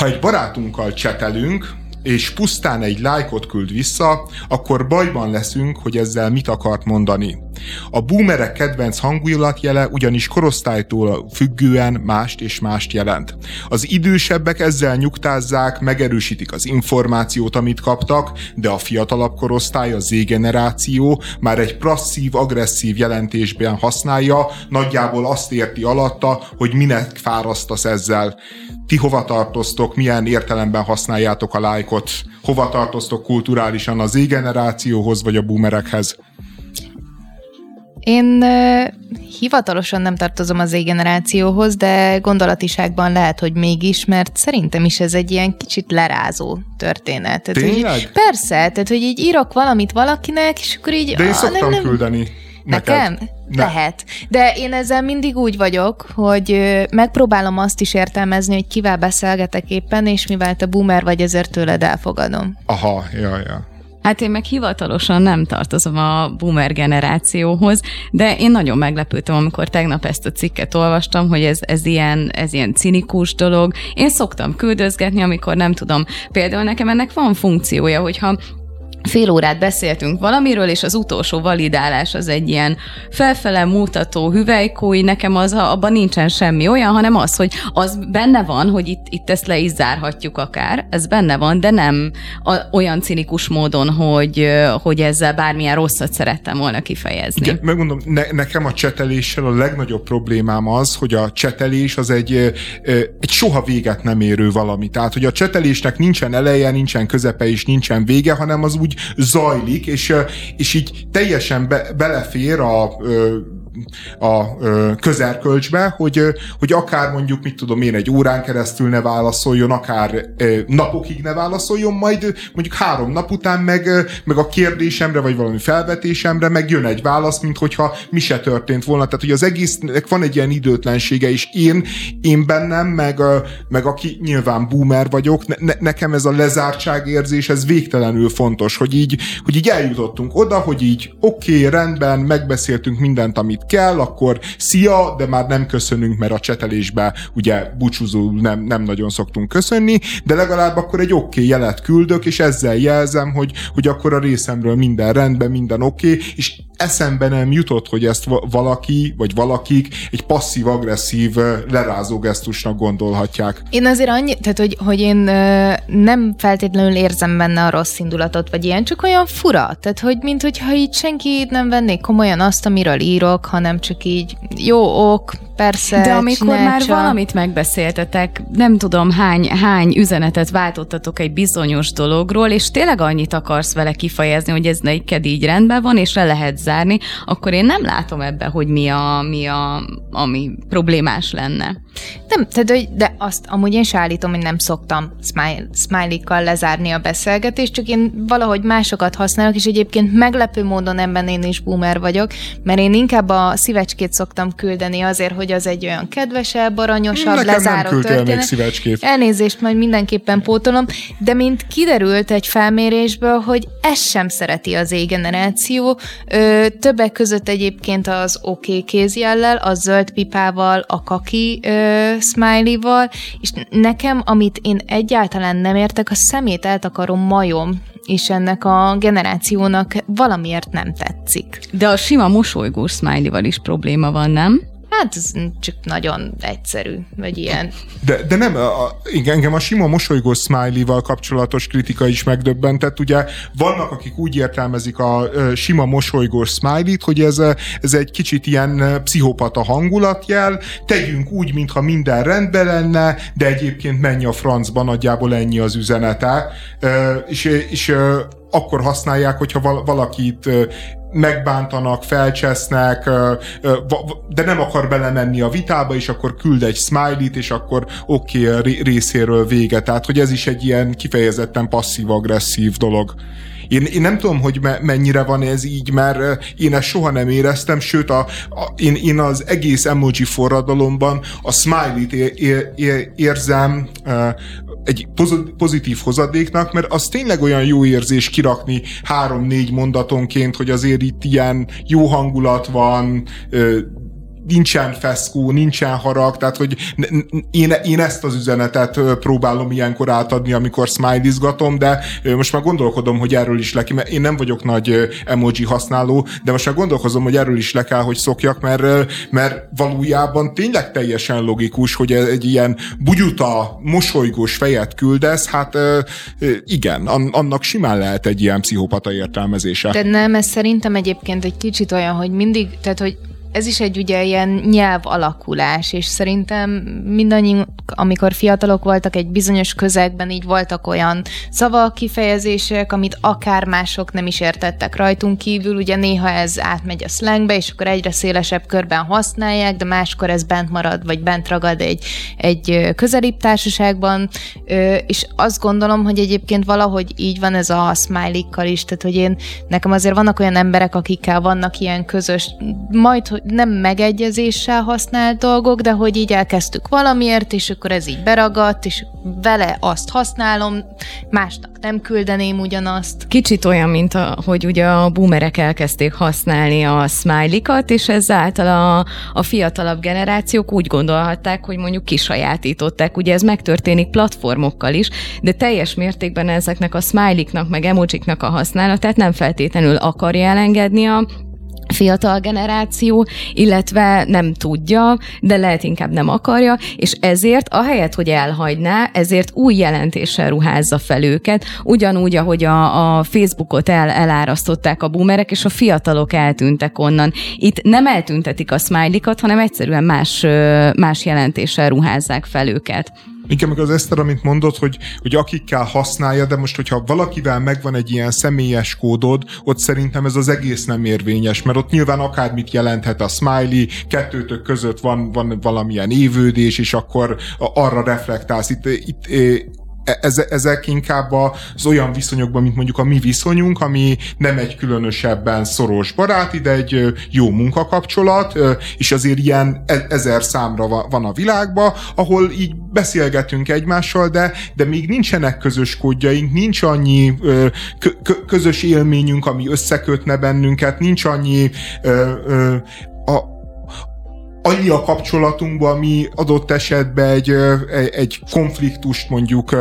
ha egy barátunkkal csetelünk, és pusztán egy lájkot küld vissza, akkor bajban leszünk, hogy ezzel mit akart mondani. A boomerek kedvenc hangulatjele ugyanis korosztálytól függően mást és mást jelent. Az idősebbek ezzel nyugtázzák, megerősítik az információt, amit kaptak, de a fiatalabb korosztály, a Z-generáció már egy passzív, agresszív jelentésben használja, nagyjából azt érti alatta, hogy minek fárasztasz ezzel. Ti hova tartoztok, milyen értelemben használjátok a lájkot, hova tartoztok kulturálisan az Z-generációhoz vagy a boomerekhez? Én hivatalosan nem tartozom az generációhoz, de gondolatiságban lehet, hogy mégis, mert szerintem is ez egy ilyen kicsit lerázó történet. Tehát, Tényleg? Hogy, persze, tehát hogy így írok valamit valakinek, és akkor így... De én szoktam nem, nem, küldeni. Nekem? Ne. Lehet. De én ezzel mindig úgy vagyok, hogy megpróbálom azt is értelmezni, hogy kivel beszélgetek éppen, és mivel te boomer vagy, ezért tőled elfogadom. Aha, ja, ja. Hát én meg hivatalosan nem tartozom a boomer generációhoz, de én nagyon meglepődtem, amikor tegnap ezt a cikket olvastam, hogy ez, ez, ilyen, ez ilyen cinikus dolog. Én szoktam küldözgetni, amikor nem tudom. Például nekem ennek van funkciója, hogyha fél órát beszéltünk valamiről, és az utolsó validálás az egy ilyen felfele mutató hüvelykúj, nekem az, abban nincsen semmi olyan, hanem az, hogy az benne van, hogy itt, itt ezt le is zárhatjuk akár, ez benne van, de nem a, olyan cinikus módon, hogy, hogy ezzel bármilyen rosszat szerettem volna kifejezni. Igen, megmondom, ne, nekem a cseteléssel a legnagyobb problémám az, hogy a csetelés az egy, egy soha véget nem érő valami. Tehát, hogy a csetelésnek nincsen eleje, nincsen közepe és nincsen vége, hanem az úgy úgy zajlik, és, és így teljesen be, belefér a a közerkölcsbe, hogy, hogy akár mondjuk, mit tudom én, egy órán keresztül ne válaszoljon, akár napokig ne válaszoljon, majd mondjuk három nap után meg, meg a kérdésemre, vagy valami felvetésemre meg jön egy válasz, mint hogyha mi se történt volna. Tehát, hogy az egésznek van egy ilyen időtlensége, és én, én bennem, meg, meg aki nyilván boomer vagyok, ne, nekem ez a lezártság érzés, ez végtelenül fontos, hogy így, hogy így eljutottunk oda, hogy így oké, okay, rendben, megbeszéltünk mindent, amit kell, akkor szia, de már nem köszönünk, mert a csetelésbe ugye búcsúzó nem, nem nagyon szoktunk köszönni, de legalább akkor egy oké okay jelet küldök, és ezzel jelzem, hogy, hogy akkor a részemről minden rendben, minden oké, okay, és eszembe nem jutott, hogy ezt valaki, vagy valakik egy passzív-agresszív lerázó gesztusnak gondolhatják. Én azért annyi, tehát hogy, hogy én nem feltétlenül érzem benne a rossz indulatot, vagy ilyen, csak olyan fura. Tehát, hogy mint hogyha így senki nem vennék komolyan azt, amiről írok, hanem csak így jó ok, persze. De amikor már csak... valamit megbeszéltetek, nem tudom hány, hány üzenetet váltottatok egy bizonyos dologról, és tényleg annyit akarsz vele kifejezni, hogy ez neked így rendben van, és le lehet zárni, akkor én nem látom ebbe, hogy mi a, mi a ami problémás lenne. Nem, tehát, de azt amúgy én se állítom, hogy nem szoktam smile, smiley-kal lezárni a beszélgetést, csak én valahogy másokat használok, és egyébként meglepő módon ebben én is boomer vagyok, mert én inkább a szívecskét szoktam küldeni azért, hogy az egy olyan kedvesebb, aranyosabb, Nekem lezáró nem történet. még szívecskét. Elnézést, majd mindenképpen pótolom, de mint kiderült egy felmérésből, hogy ez sem szereti az égeneráció. Többek között egyébként az oké okay kézjellel, a zöld pipával, a kaki ö, smiley-val, és nekem, amit én egyáltalán nem értek, a szemét eltakarom majom, és ennek a generációnak valamiért nem tetszik. De a sima mosolygós smiley-val is probléma van, nem? Hát ez csak nagyon egyszerű, vagy ilyen. De, de nem, a, igen, engem a sima mosolygó smiley-val kapcsolatos kritika is megdöbbentett. Ugye vannak, akik úgy értelmezik a, a sima mosolygós smiley-t, hogy ez, ez egy kicsit ilyen pszichopata hangulatjel, tegyünk úgy, mintha minden rendben lenne, de egyébként menj a francba, nagyjából ennyi az üzenete. És, és akkor használják, hogyha valakit megbántanak, felcsesznek, de nem akar belemenni a vitába, és akkor küld egy smiley-t, és akkor oké, okay, részéről vége. Tehát, hogy ez is egy ilyen kifejezetten passzív-agresszív dolog. Én, én nem tudom, hogy me, mennyire van ez így, mert én ezt soha nem éreztem, sőt, a, a, én, én az egész emoji forradalomban a smiley-t ér, ér, ér, érzem egy pozitív hozadéknak, mert az tényleg olyan jó érzés kirakni három-négy mondatonként, hogy azért itt ilyen jó hangulat van, nincsen feszkó, nincsen harag, tehát hogy én, én ezt az üzenetet próbálom ilyenkor átadni, amikor smileyzgatom, de most már gondolkodom, hogy erről is le, mert én nem vagyok nagy emoji használó, de most már gondolkozom, hogy erről is le kell, hogy szokjak, mert, mert valójában tényleg teljesen logikus, hogy egy ilyen bugyuta, mosolygós fejet küldesz, hát igen, annak simán lehet egy ilyen pszichopata értelmezése. De nem, ez szerintem egyébként egy kicsit olyan, hogy mindig, tehát hogy ez is egy ugye ilyen nyelv alakulás, és szerintem mindannyi, amikor fiatalok voltak egy bizonyos közegben, így voltak olyan szavak, kifejezések, amit akár mások nem is értettek rajtunk kívül, ugye néha ez átmegy a slangbe, és akkor egyre szélesebb körben használják, de máskor ez bent marad, vagy bent ragad egy, egy közelibb társaságban, és azt gondolom, hogy egyébként valahogy így van ez a smiley is, tehát hogy én, nekem azért vannak olyan emberek, akikkel vannak ilyen közös, majd, nem megegyezéssel használt dolgok, de hogy így elkezdtük valamiért, és akkor ez így beragadt, és vele azt használom, másnak nem küldeném ugyanazt. Kicsit olyan, mint a, hogy ugye a boomerek elkezdték használni a smiley-kat, és ezáltal a, a fiatalabb generációk úgy gondolhatták, hogy mondjuk kisajátították. Ugye ez megtörténik platformokkal is, de teljes mértékben ezeknek a smiley-knak, meg emojiknak a használatát nem feltétlenül akarja elengedni a fiatal generáció, illetve nem tudja, de lehet inkább nem akarja, és ezért ahelyett, hogy elhagyná, ezért új jelentéssel ruházza fel őket, ugyanúgy, ahogy a, a Facebookot el, elárasztották a boomerek, és a fiatalok eltűntek onnan. Itt nem eltüntetik a smiley hanem egyszerűen más, más jelentéssel ruházzák fel őket. Igen, meg az Eszter, amit mondott, hogy, hogy akikkel használja, de most, hogyha valakivel megvan egy ilyen személyes kódod, ott szerintem ez az egész nem érvényes, mert ott nyilván akármit jelenthet a smiley, kettőtök között van, van valamilyen évődés, és akkor arra reflektálsz. Itt, itt E, ezek inkább az olyan viszonyokban, mint mondjuk a mi viszonyunk, ami nem egy különösebben szoros baráti, de egy jó munkakapcsolat, és azért ilyen e, ezer számra van a világban, ahol így beszélgetünk egymással, de, de még nincsenek közös kódjaink, nincs annyi közös élményünk, ami összekötne bennünket, nincs annyi a, annyi a kapcsolatunkban, ami adott esetben egy, egy konfliktust mondjuk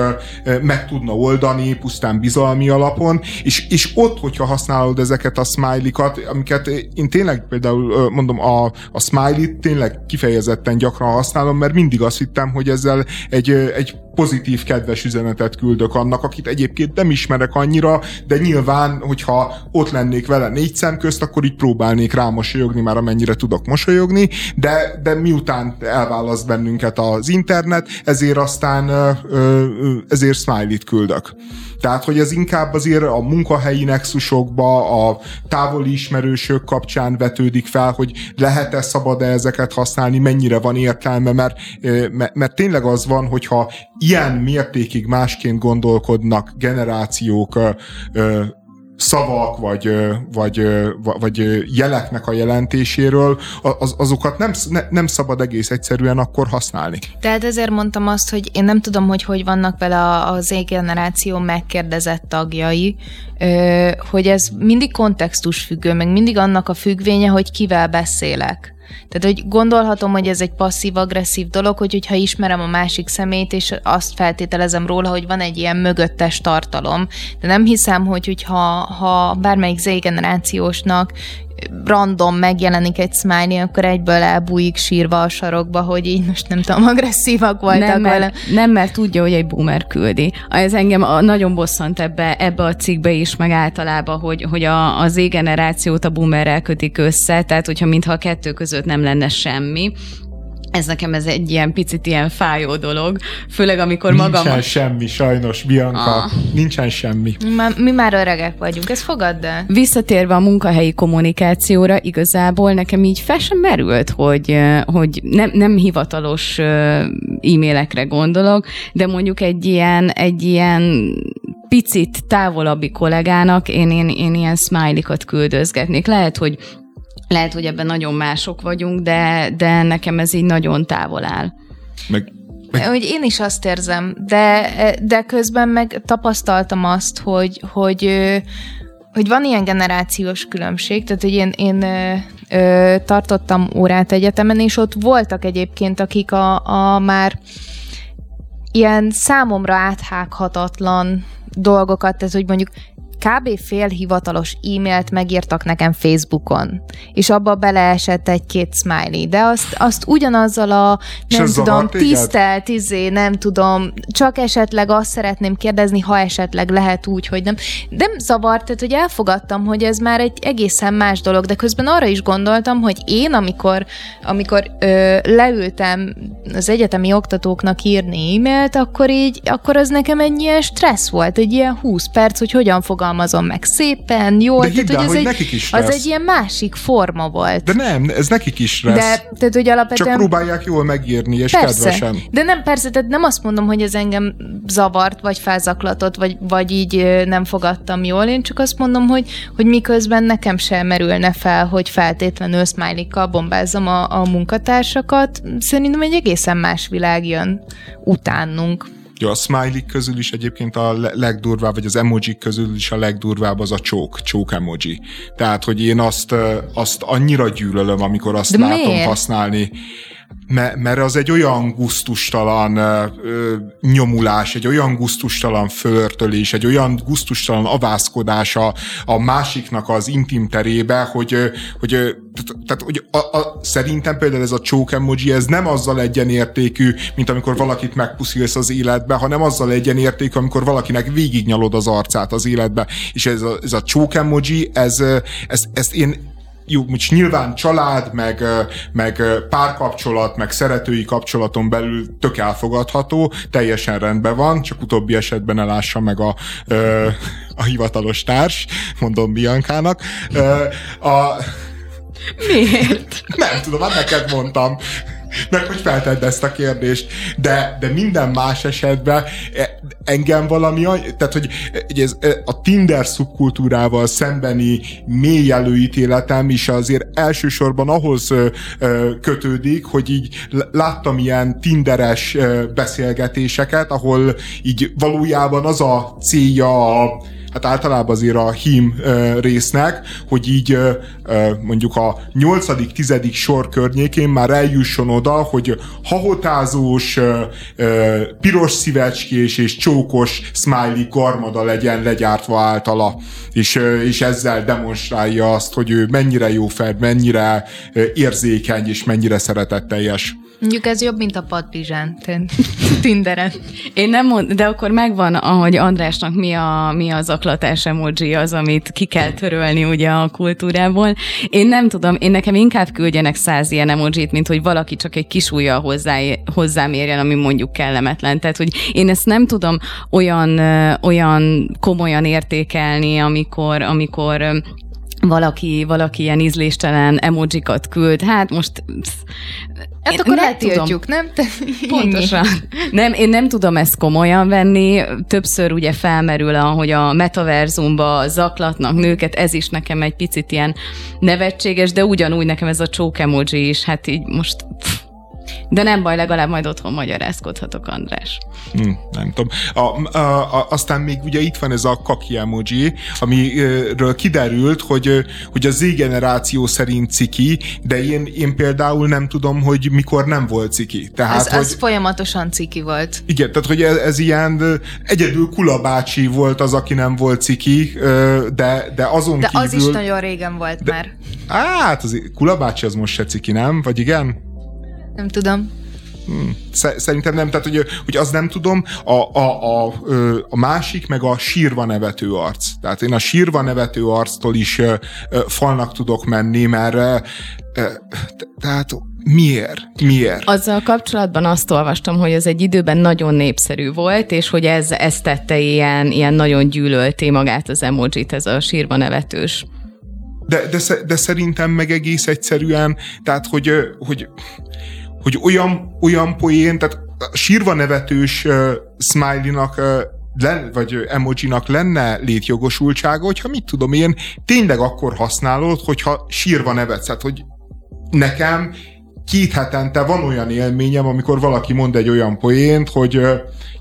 meg tudna oldani, pusztán bizalmi alapon, és, és ott, hogyha használod ezeket a smiley-kat, amiket én tényleg például mondom, a, a smiley-t tényleg kifejezetten gyakran használom, mert mindig azt hittem, hogy ezzel egy, egy pozitív, kedves üzenetet küldök annak, akit egyébként nem ismerek annyira, de nyilván, hogyha ott lennék vele négy szem közt, akkor így próbálnék rá mosolyogni, már amennyire tudok mosolyogni, de, de miután elválaszt bennünket az internet, ezért aztán ezért smiley-t küldök. Tehát, hogy ez inkább azért a munkahelyi nexusokba, a távoli ismerősök kapcsán vetődik fel, hogy lehet-e, szabad-e ezeket használni, mennyire van értelme, mert, mert tényleg az van, hogyha ilyen mértékig másként gondolkodnak generációk szavak, vagy, vagy, vagy jeleknek a jelentéséről, az, azokat nem, nem szabad egész egyszerűen akkor használni. Tehát ezért mondtam azt, hogy én nem tudom, hogy hogy vannak vele az égeneráció megkérdezett tagjai, hogy ez mindig kontextus függő, meg mindig annak a függvénye, hogy kivel beszélek. Tehát, hogy gondolhatom, hogy ez egy passzív-agresszív dolog, hogy hogyha ismerem a másik szemét, és azt feltételezem róla, hogy van egy ilyen mögöttes tartalom. De nem hiszem, hogy hogyha ha bármelyik Z generációsnak random megjelenik egy smiley, akkor egyből elbújik sírva a sarokba, hogy így most nem tudom, agresszívak voltak nem, mert, vele. Nem, mert tudja, hogy egy boomer küldi. Ez engem a, nagyon bosszant ebbe, ebbe a cikkbe is, meg általában, hogy, hogy a, az Z-generációt a boomerrel kötik össze, tehát hogyha mintha a kettő között nem lenne semmi, ez nekem ez egy ilyen picit ilyen fájó dolog, főleg amikor Nincsen magam... Nincsen semmi, sajnos, Bianca. Ah. Nincsen semmi. Már, mi már öregek vagyunk, ez fogad el. Visszatérve a munkahelyi kommunikációra, igazából nekem így fel sem merült, hogy, hogy nem, nem hivatalos e-mailekre gondolok, de mondjuk egy ilyen, egy ilyen picit távolabbi kollégának én, én, én ilyen smiley-kat küldözgetnék. Lehet, hogy lehet, hogy ebben nagyon mások vagyunk, de, de nekem ez így nagyon távol áll. Meg. Hogy én is azt érzem, de, de közben meg tapasztaltam azt, hogy, hogy hogy van ilyen generációs különbség, tehát hogy én, én ö, ö, tartottam órát egyetemen, és ott voltak egyébként, akik a, a már ilyen számomra áthághatatlan dolgokat, tehát hogy mondjuk kb. fél hivatalos e-mailt megírtak nekem Facebookon, és abba beleesett egy-két smiley, de azt, azt ugyanazzal a, nem tudom, tisztelt, izé, nem tudom, csak esetleg azt szeretném kérdezni, ha esetleg lehet úgy, hogy nem. Nem zavart, tehát hogy elfogadtam, hogy ez már egy egészen más dolog, de közben arra is gondoltam, hogy én, amikor, amikor ö, leültem az egyetemi oktatóknak írni e-mailt, akkor így, akkor az nekem egy ilyen stressz volt, egy ilyen 20 perc, hogy hogyan fogalmazom fogalmazom meg szépen, jól. De hidd tehát, el, hogy, ez hogy nekik is lesz. Az egy ilyen másik forma volt. De nem, ez nekik is lesz. De, tehát, hogy alapvetően... Csak próbálják jól megírni, és persze, kedvesen. De nem, persze, tehát nem azt mondom, hogy ez engem zavart, vagy felzaklatott, vagy, vagy így nem fogadtam jól, én csak azt mondom, hogy, hogy miközben nekem sem merülne fel, hogy feltétlenül smiley bombázom a, a munkatársakat, szerintem egy egészen más világ jön utánunk. Ja, a smiley közül is egyébként a legdurvább, vagy az emoji közül is a legdurvább az a csók, csók emoji. Tehát, hogy én azt, azt annyira gyűlölöm, amikor azt De látom miért? használni mert az egy olyan guztustalan ö, nyomulás, egy olyan guztustalan fölörtölés, egy olyan guztustalan avászkodás a, a másiknak az intim terébe, hogy, hogy, tehát, hogy a, a, szerintem például ez a choke emoji, ez nem azzal egyenértékű, mint amikor valakit megpuszilsz az életbe, hanem azzal egyenértékű, amikor valakinek végignyalod az arcát az életbe. És ez a, ez a choke emoji, ez, ez, ezt én jó, most nyilván család, meg, meg párkapcsolat, meg szeretői kapcsolaton belül tök elfogadható, teljesen rendben van, csak utóbbi esetben ne lássa meg a, a hivatalos társ, mondom Biancának. A, Miért? Nem tudom, hát neked mondtam meg hogy feltedd ezt a kérdést. De, de minden más esetben e, engem valami, tehát hogy ez, e, a Tinder szubkultúrával szembeni mély előítéletem is azért elsősorban ahhoz kötődik, hogy így láttam ilyen Tinderes beszélgetéseket, ahol így valójában az a célja a hát általában azért a hím résznek, hogy így mondjuk a 8.-10. sor környékén már eljusson oda, hogy hahotázós, piros szívecskés és csókos smiley garmada legyen legyártva általa, és, és ezzel demonstrálja azt, hogy ő mennyire jó fed, mennyire érzékeny, és mennyire szeretetteljes. Mondjuk ez jobb, mint a padpizsán Tinderen. Én nem mond, de akkor megvan, ahogy Andrásnak mi, a, mi az aklatás emoji az, amit ki kell törölni ugye a kultúrából. Én nem tudom, én nekem inkább küldjenek száz ilyen emojit, mint hogy valaki csak egy kis ujjal hozzá, hozzám érjen, ami mondjuk kellemetlen. Tehát, hogy én ezt nem tudom olyan, olyan komolyan értékelni, amikor, amikor valaki, valaki ilyen ízléstelen emojikat küld, hát most Hát akkor eltiltjuk, nem? Te, Pontosan. Nem, én nem tudom ezt komolyan venni. Többször ugye felmerül, hogy a metaverzumba zaklatnak nőket, ez is nekem egy picit ilyen nevetséges, de ugyanúgy nekem ez a csók emoji is, hát így most pff, de nem baj, legalább majd otthon magyarázkodhatok, András. Hm, nem tudom. A, a, a, aztán még ugye itt van ez a kaki emoji, amiről kiderült, hogy, hogy a Z generáció szerint ciki, de én, én például nem tudom, hogy mikor nem volt ciki. Tehát, ez, hogy, ez folyamatosan ciki volt. Igen, tehát hogy ez, ez ilyen egyedül Kula bácsi volt az, aki nem volt ciki, de, de azon de kívül... az is nagyon régen volt de, már. Hát, az, Kula bácsi az most se ciki, nem? Vagy igen? Nem tudom. Hmm. Szerintem nem, tehát hogy, hogy az nem tudom, a, a, a, a másik meg a sírva nevető arc. Tehát én a sírva nevető arctól is falnak tudok menni, mert tehát Miért? Miért? Azzal kapcsolatban azt olvastam, hogy ez egy időben nagyon népszerű volt, és hogy ez, ez tette ilyen, ilyen nagyon gyűlölté magát az emojit, ez a sírva nevetős. De, de, de szerintem meg egész egyszerűen, tehát hogy, hogy hogy olyan, olyan poén, tehát sírva nevetős uh, smiley-nak uh, len, vagy emojinak lenne létjogosultsága, hogyha mit tudom én, tényleg akkor használod, hogyha sírva nevetsz. Tehát, hogy nekem két hetente van olyan élményem, amikor valaki mond egy olyan poént, hogy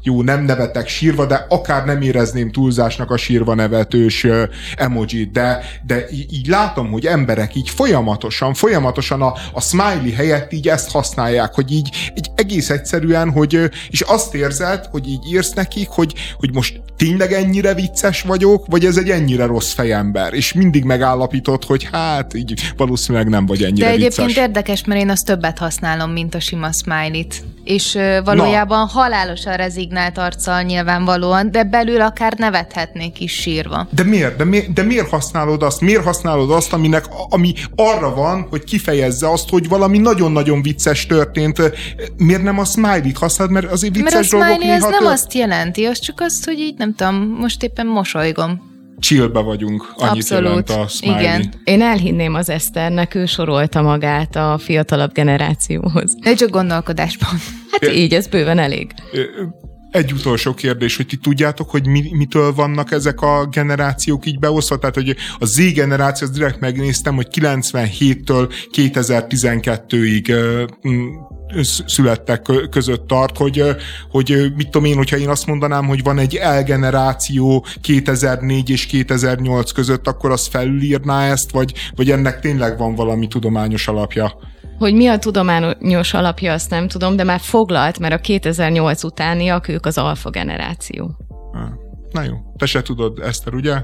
jó, nem nevetek sírva, de akár nem érezném túlzásnak a sírva nevetős emoji, de, de így látom, hogy emberek így folyamatosan, folyamatosan a, a smiley helyett így ezt használják, hogy így, így egész egyszerűen, hogy és azt érzed, hogy így írsz nekik, hogy, hogy most tényleg ennyire vicces vagyok, vagy ez egy ennyire rossz fejember, és mindig megállapított, hogy hát így valószínűleg nem vagy ennyire De egyébként vicces. érdekes, mert én azt többet használom, mint a sima smiley-t. És valójában Na. halálosan rezignált arccal nyilvánvalóan, de belül akár nevethetnék is sírva. De miért? De, miért, de miért használod azt? Miért használod azt, aminek, ami arra van, hogy kifejezze azt, hogy valami nagyon-nagyon vicces történt? Miért nem a smiley-t használod? Mert azért vicces mert a dolgok smiley ez nem azt jelenti, az csak azt, hogy így nem tudom, most éppen mosolygom chillbe vagyunk, annyit Abszolút. jelent a smiley. Igen. Én elhinném az Eszternek, ő sorolta magát a fiatalabb generációhoz. Egy csak gondolkodásban. Hát é, így, ez bőven elég. Egy utolsó kérdés, hogy ti tudjátok, hogy mi, mitől vannak ezek a generációk így beosztva? Tehát, hogy a Z generáció, azt direkt megnéztem, hogy 97-től 2012-ig születtek között tart, hogy, hogy mit tudom én, hogyha én azt mondanám, hogy van egy elgeneráció 2004 és 2008 között, akkor az felülírná ezt, vagy, vagy ennek tényleg van valami tudományos alapja? Hogy mi a tudományos alapja, azt nem tudom, de már foglalt, mert a 2008 utániak ők az alfa generáció. Na jó, te se tudod, Eszter, ugye?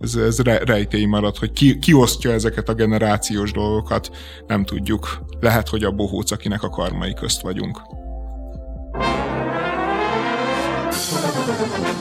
Ez, ez rejtély marad, hogy ki, ki osztja ezeket a generációs dolgokat, nem tudjuk. Lehet, hogy a bohóc, akinek a karmai közt vagyunk. Thank you.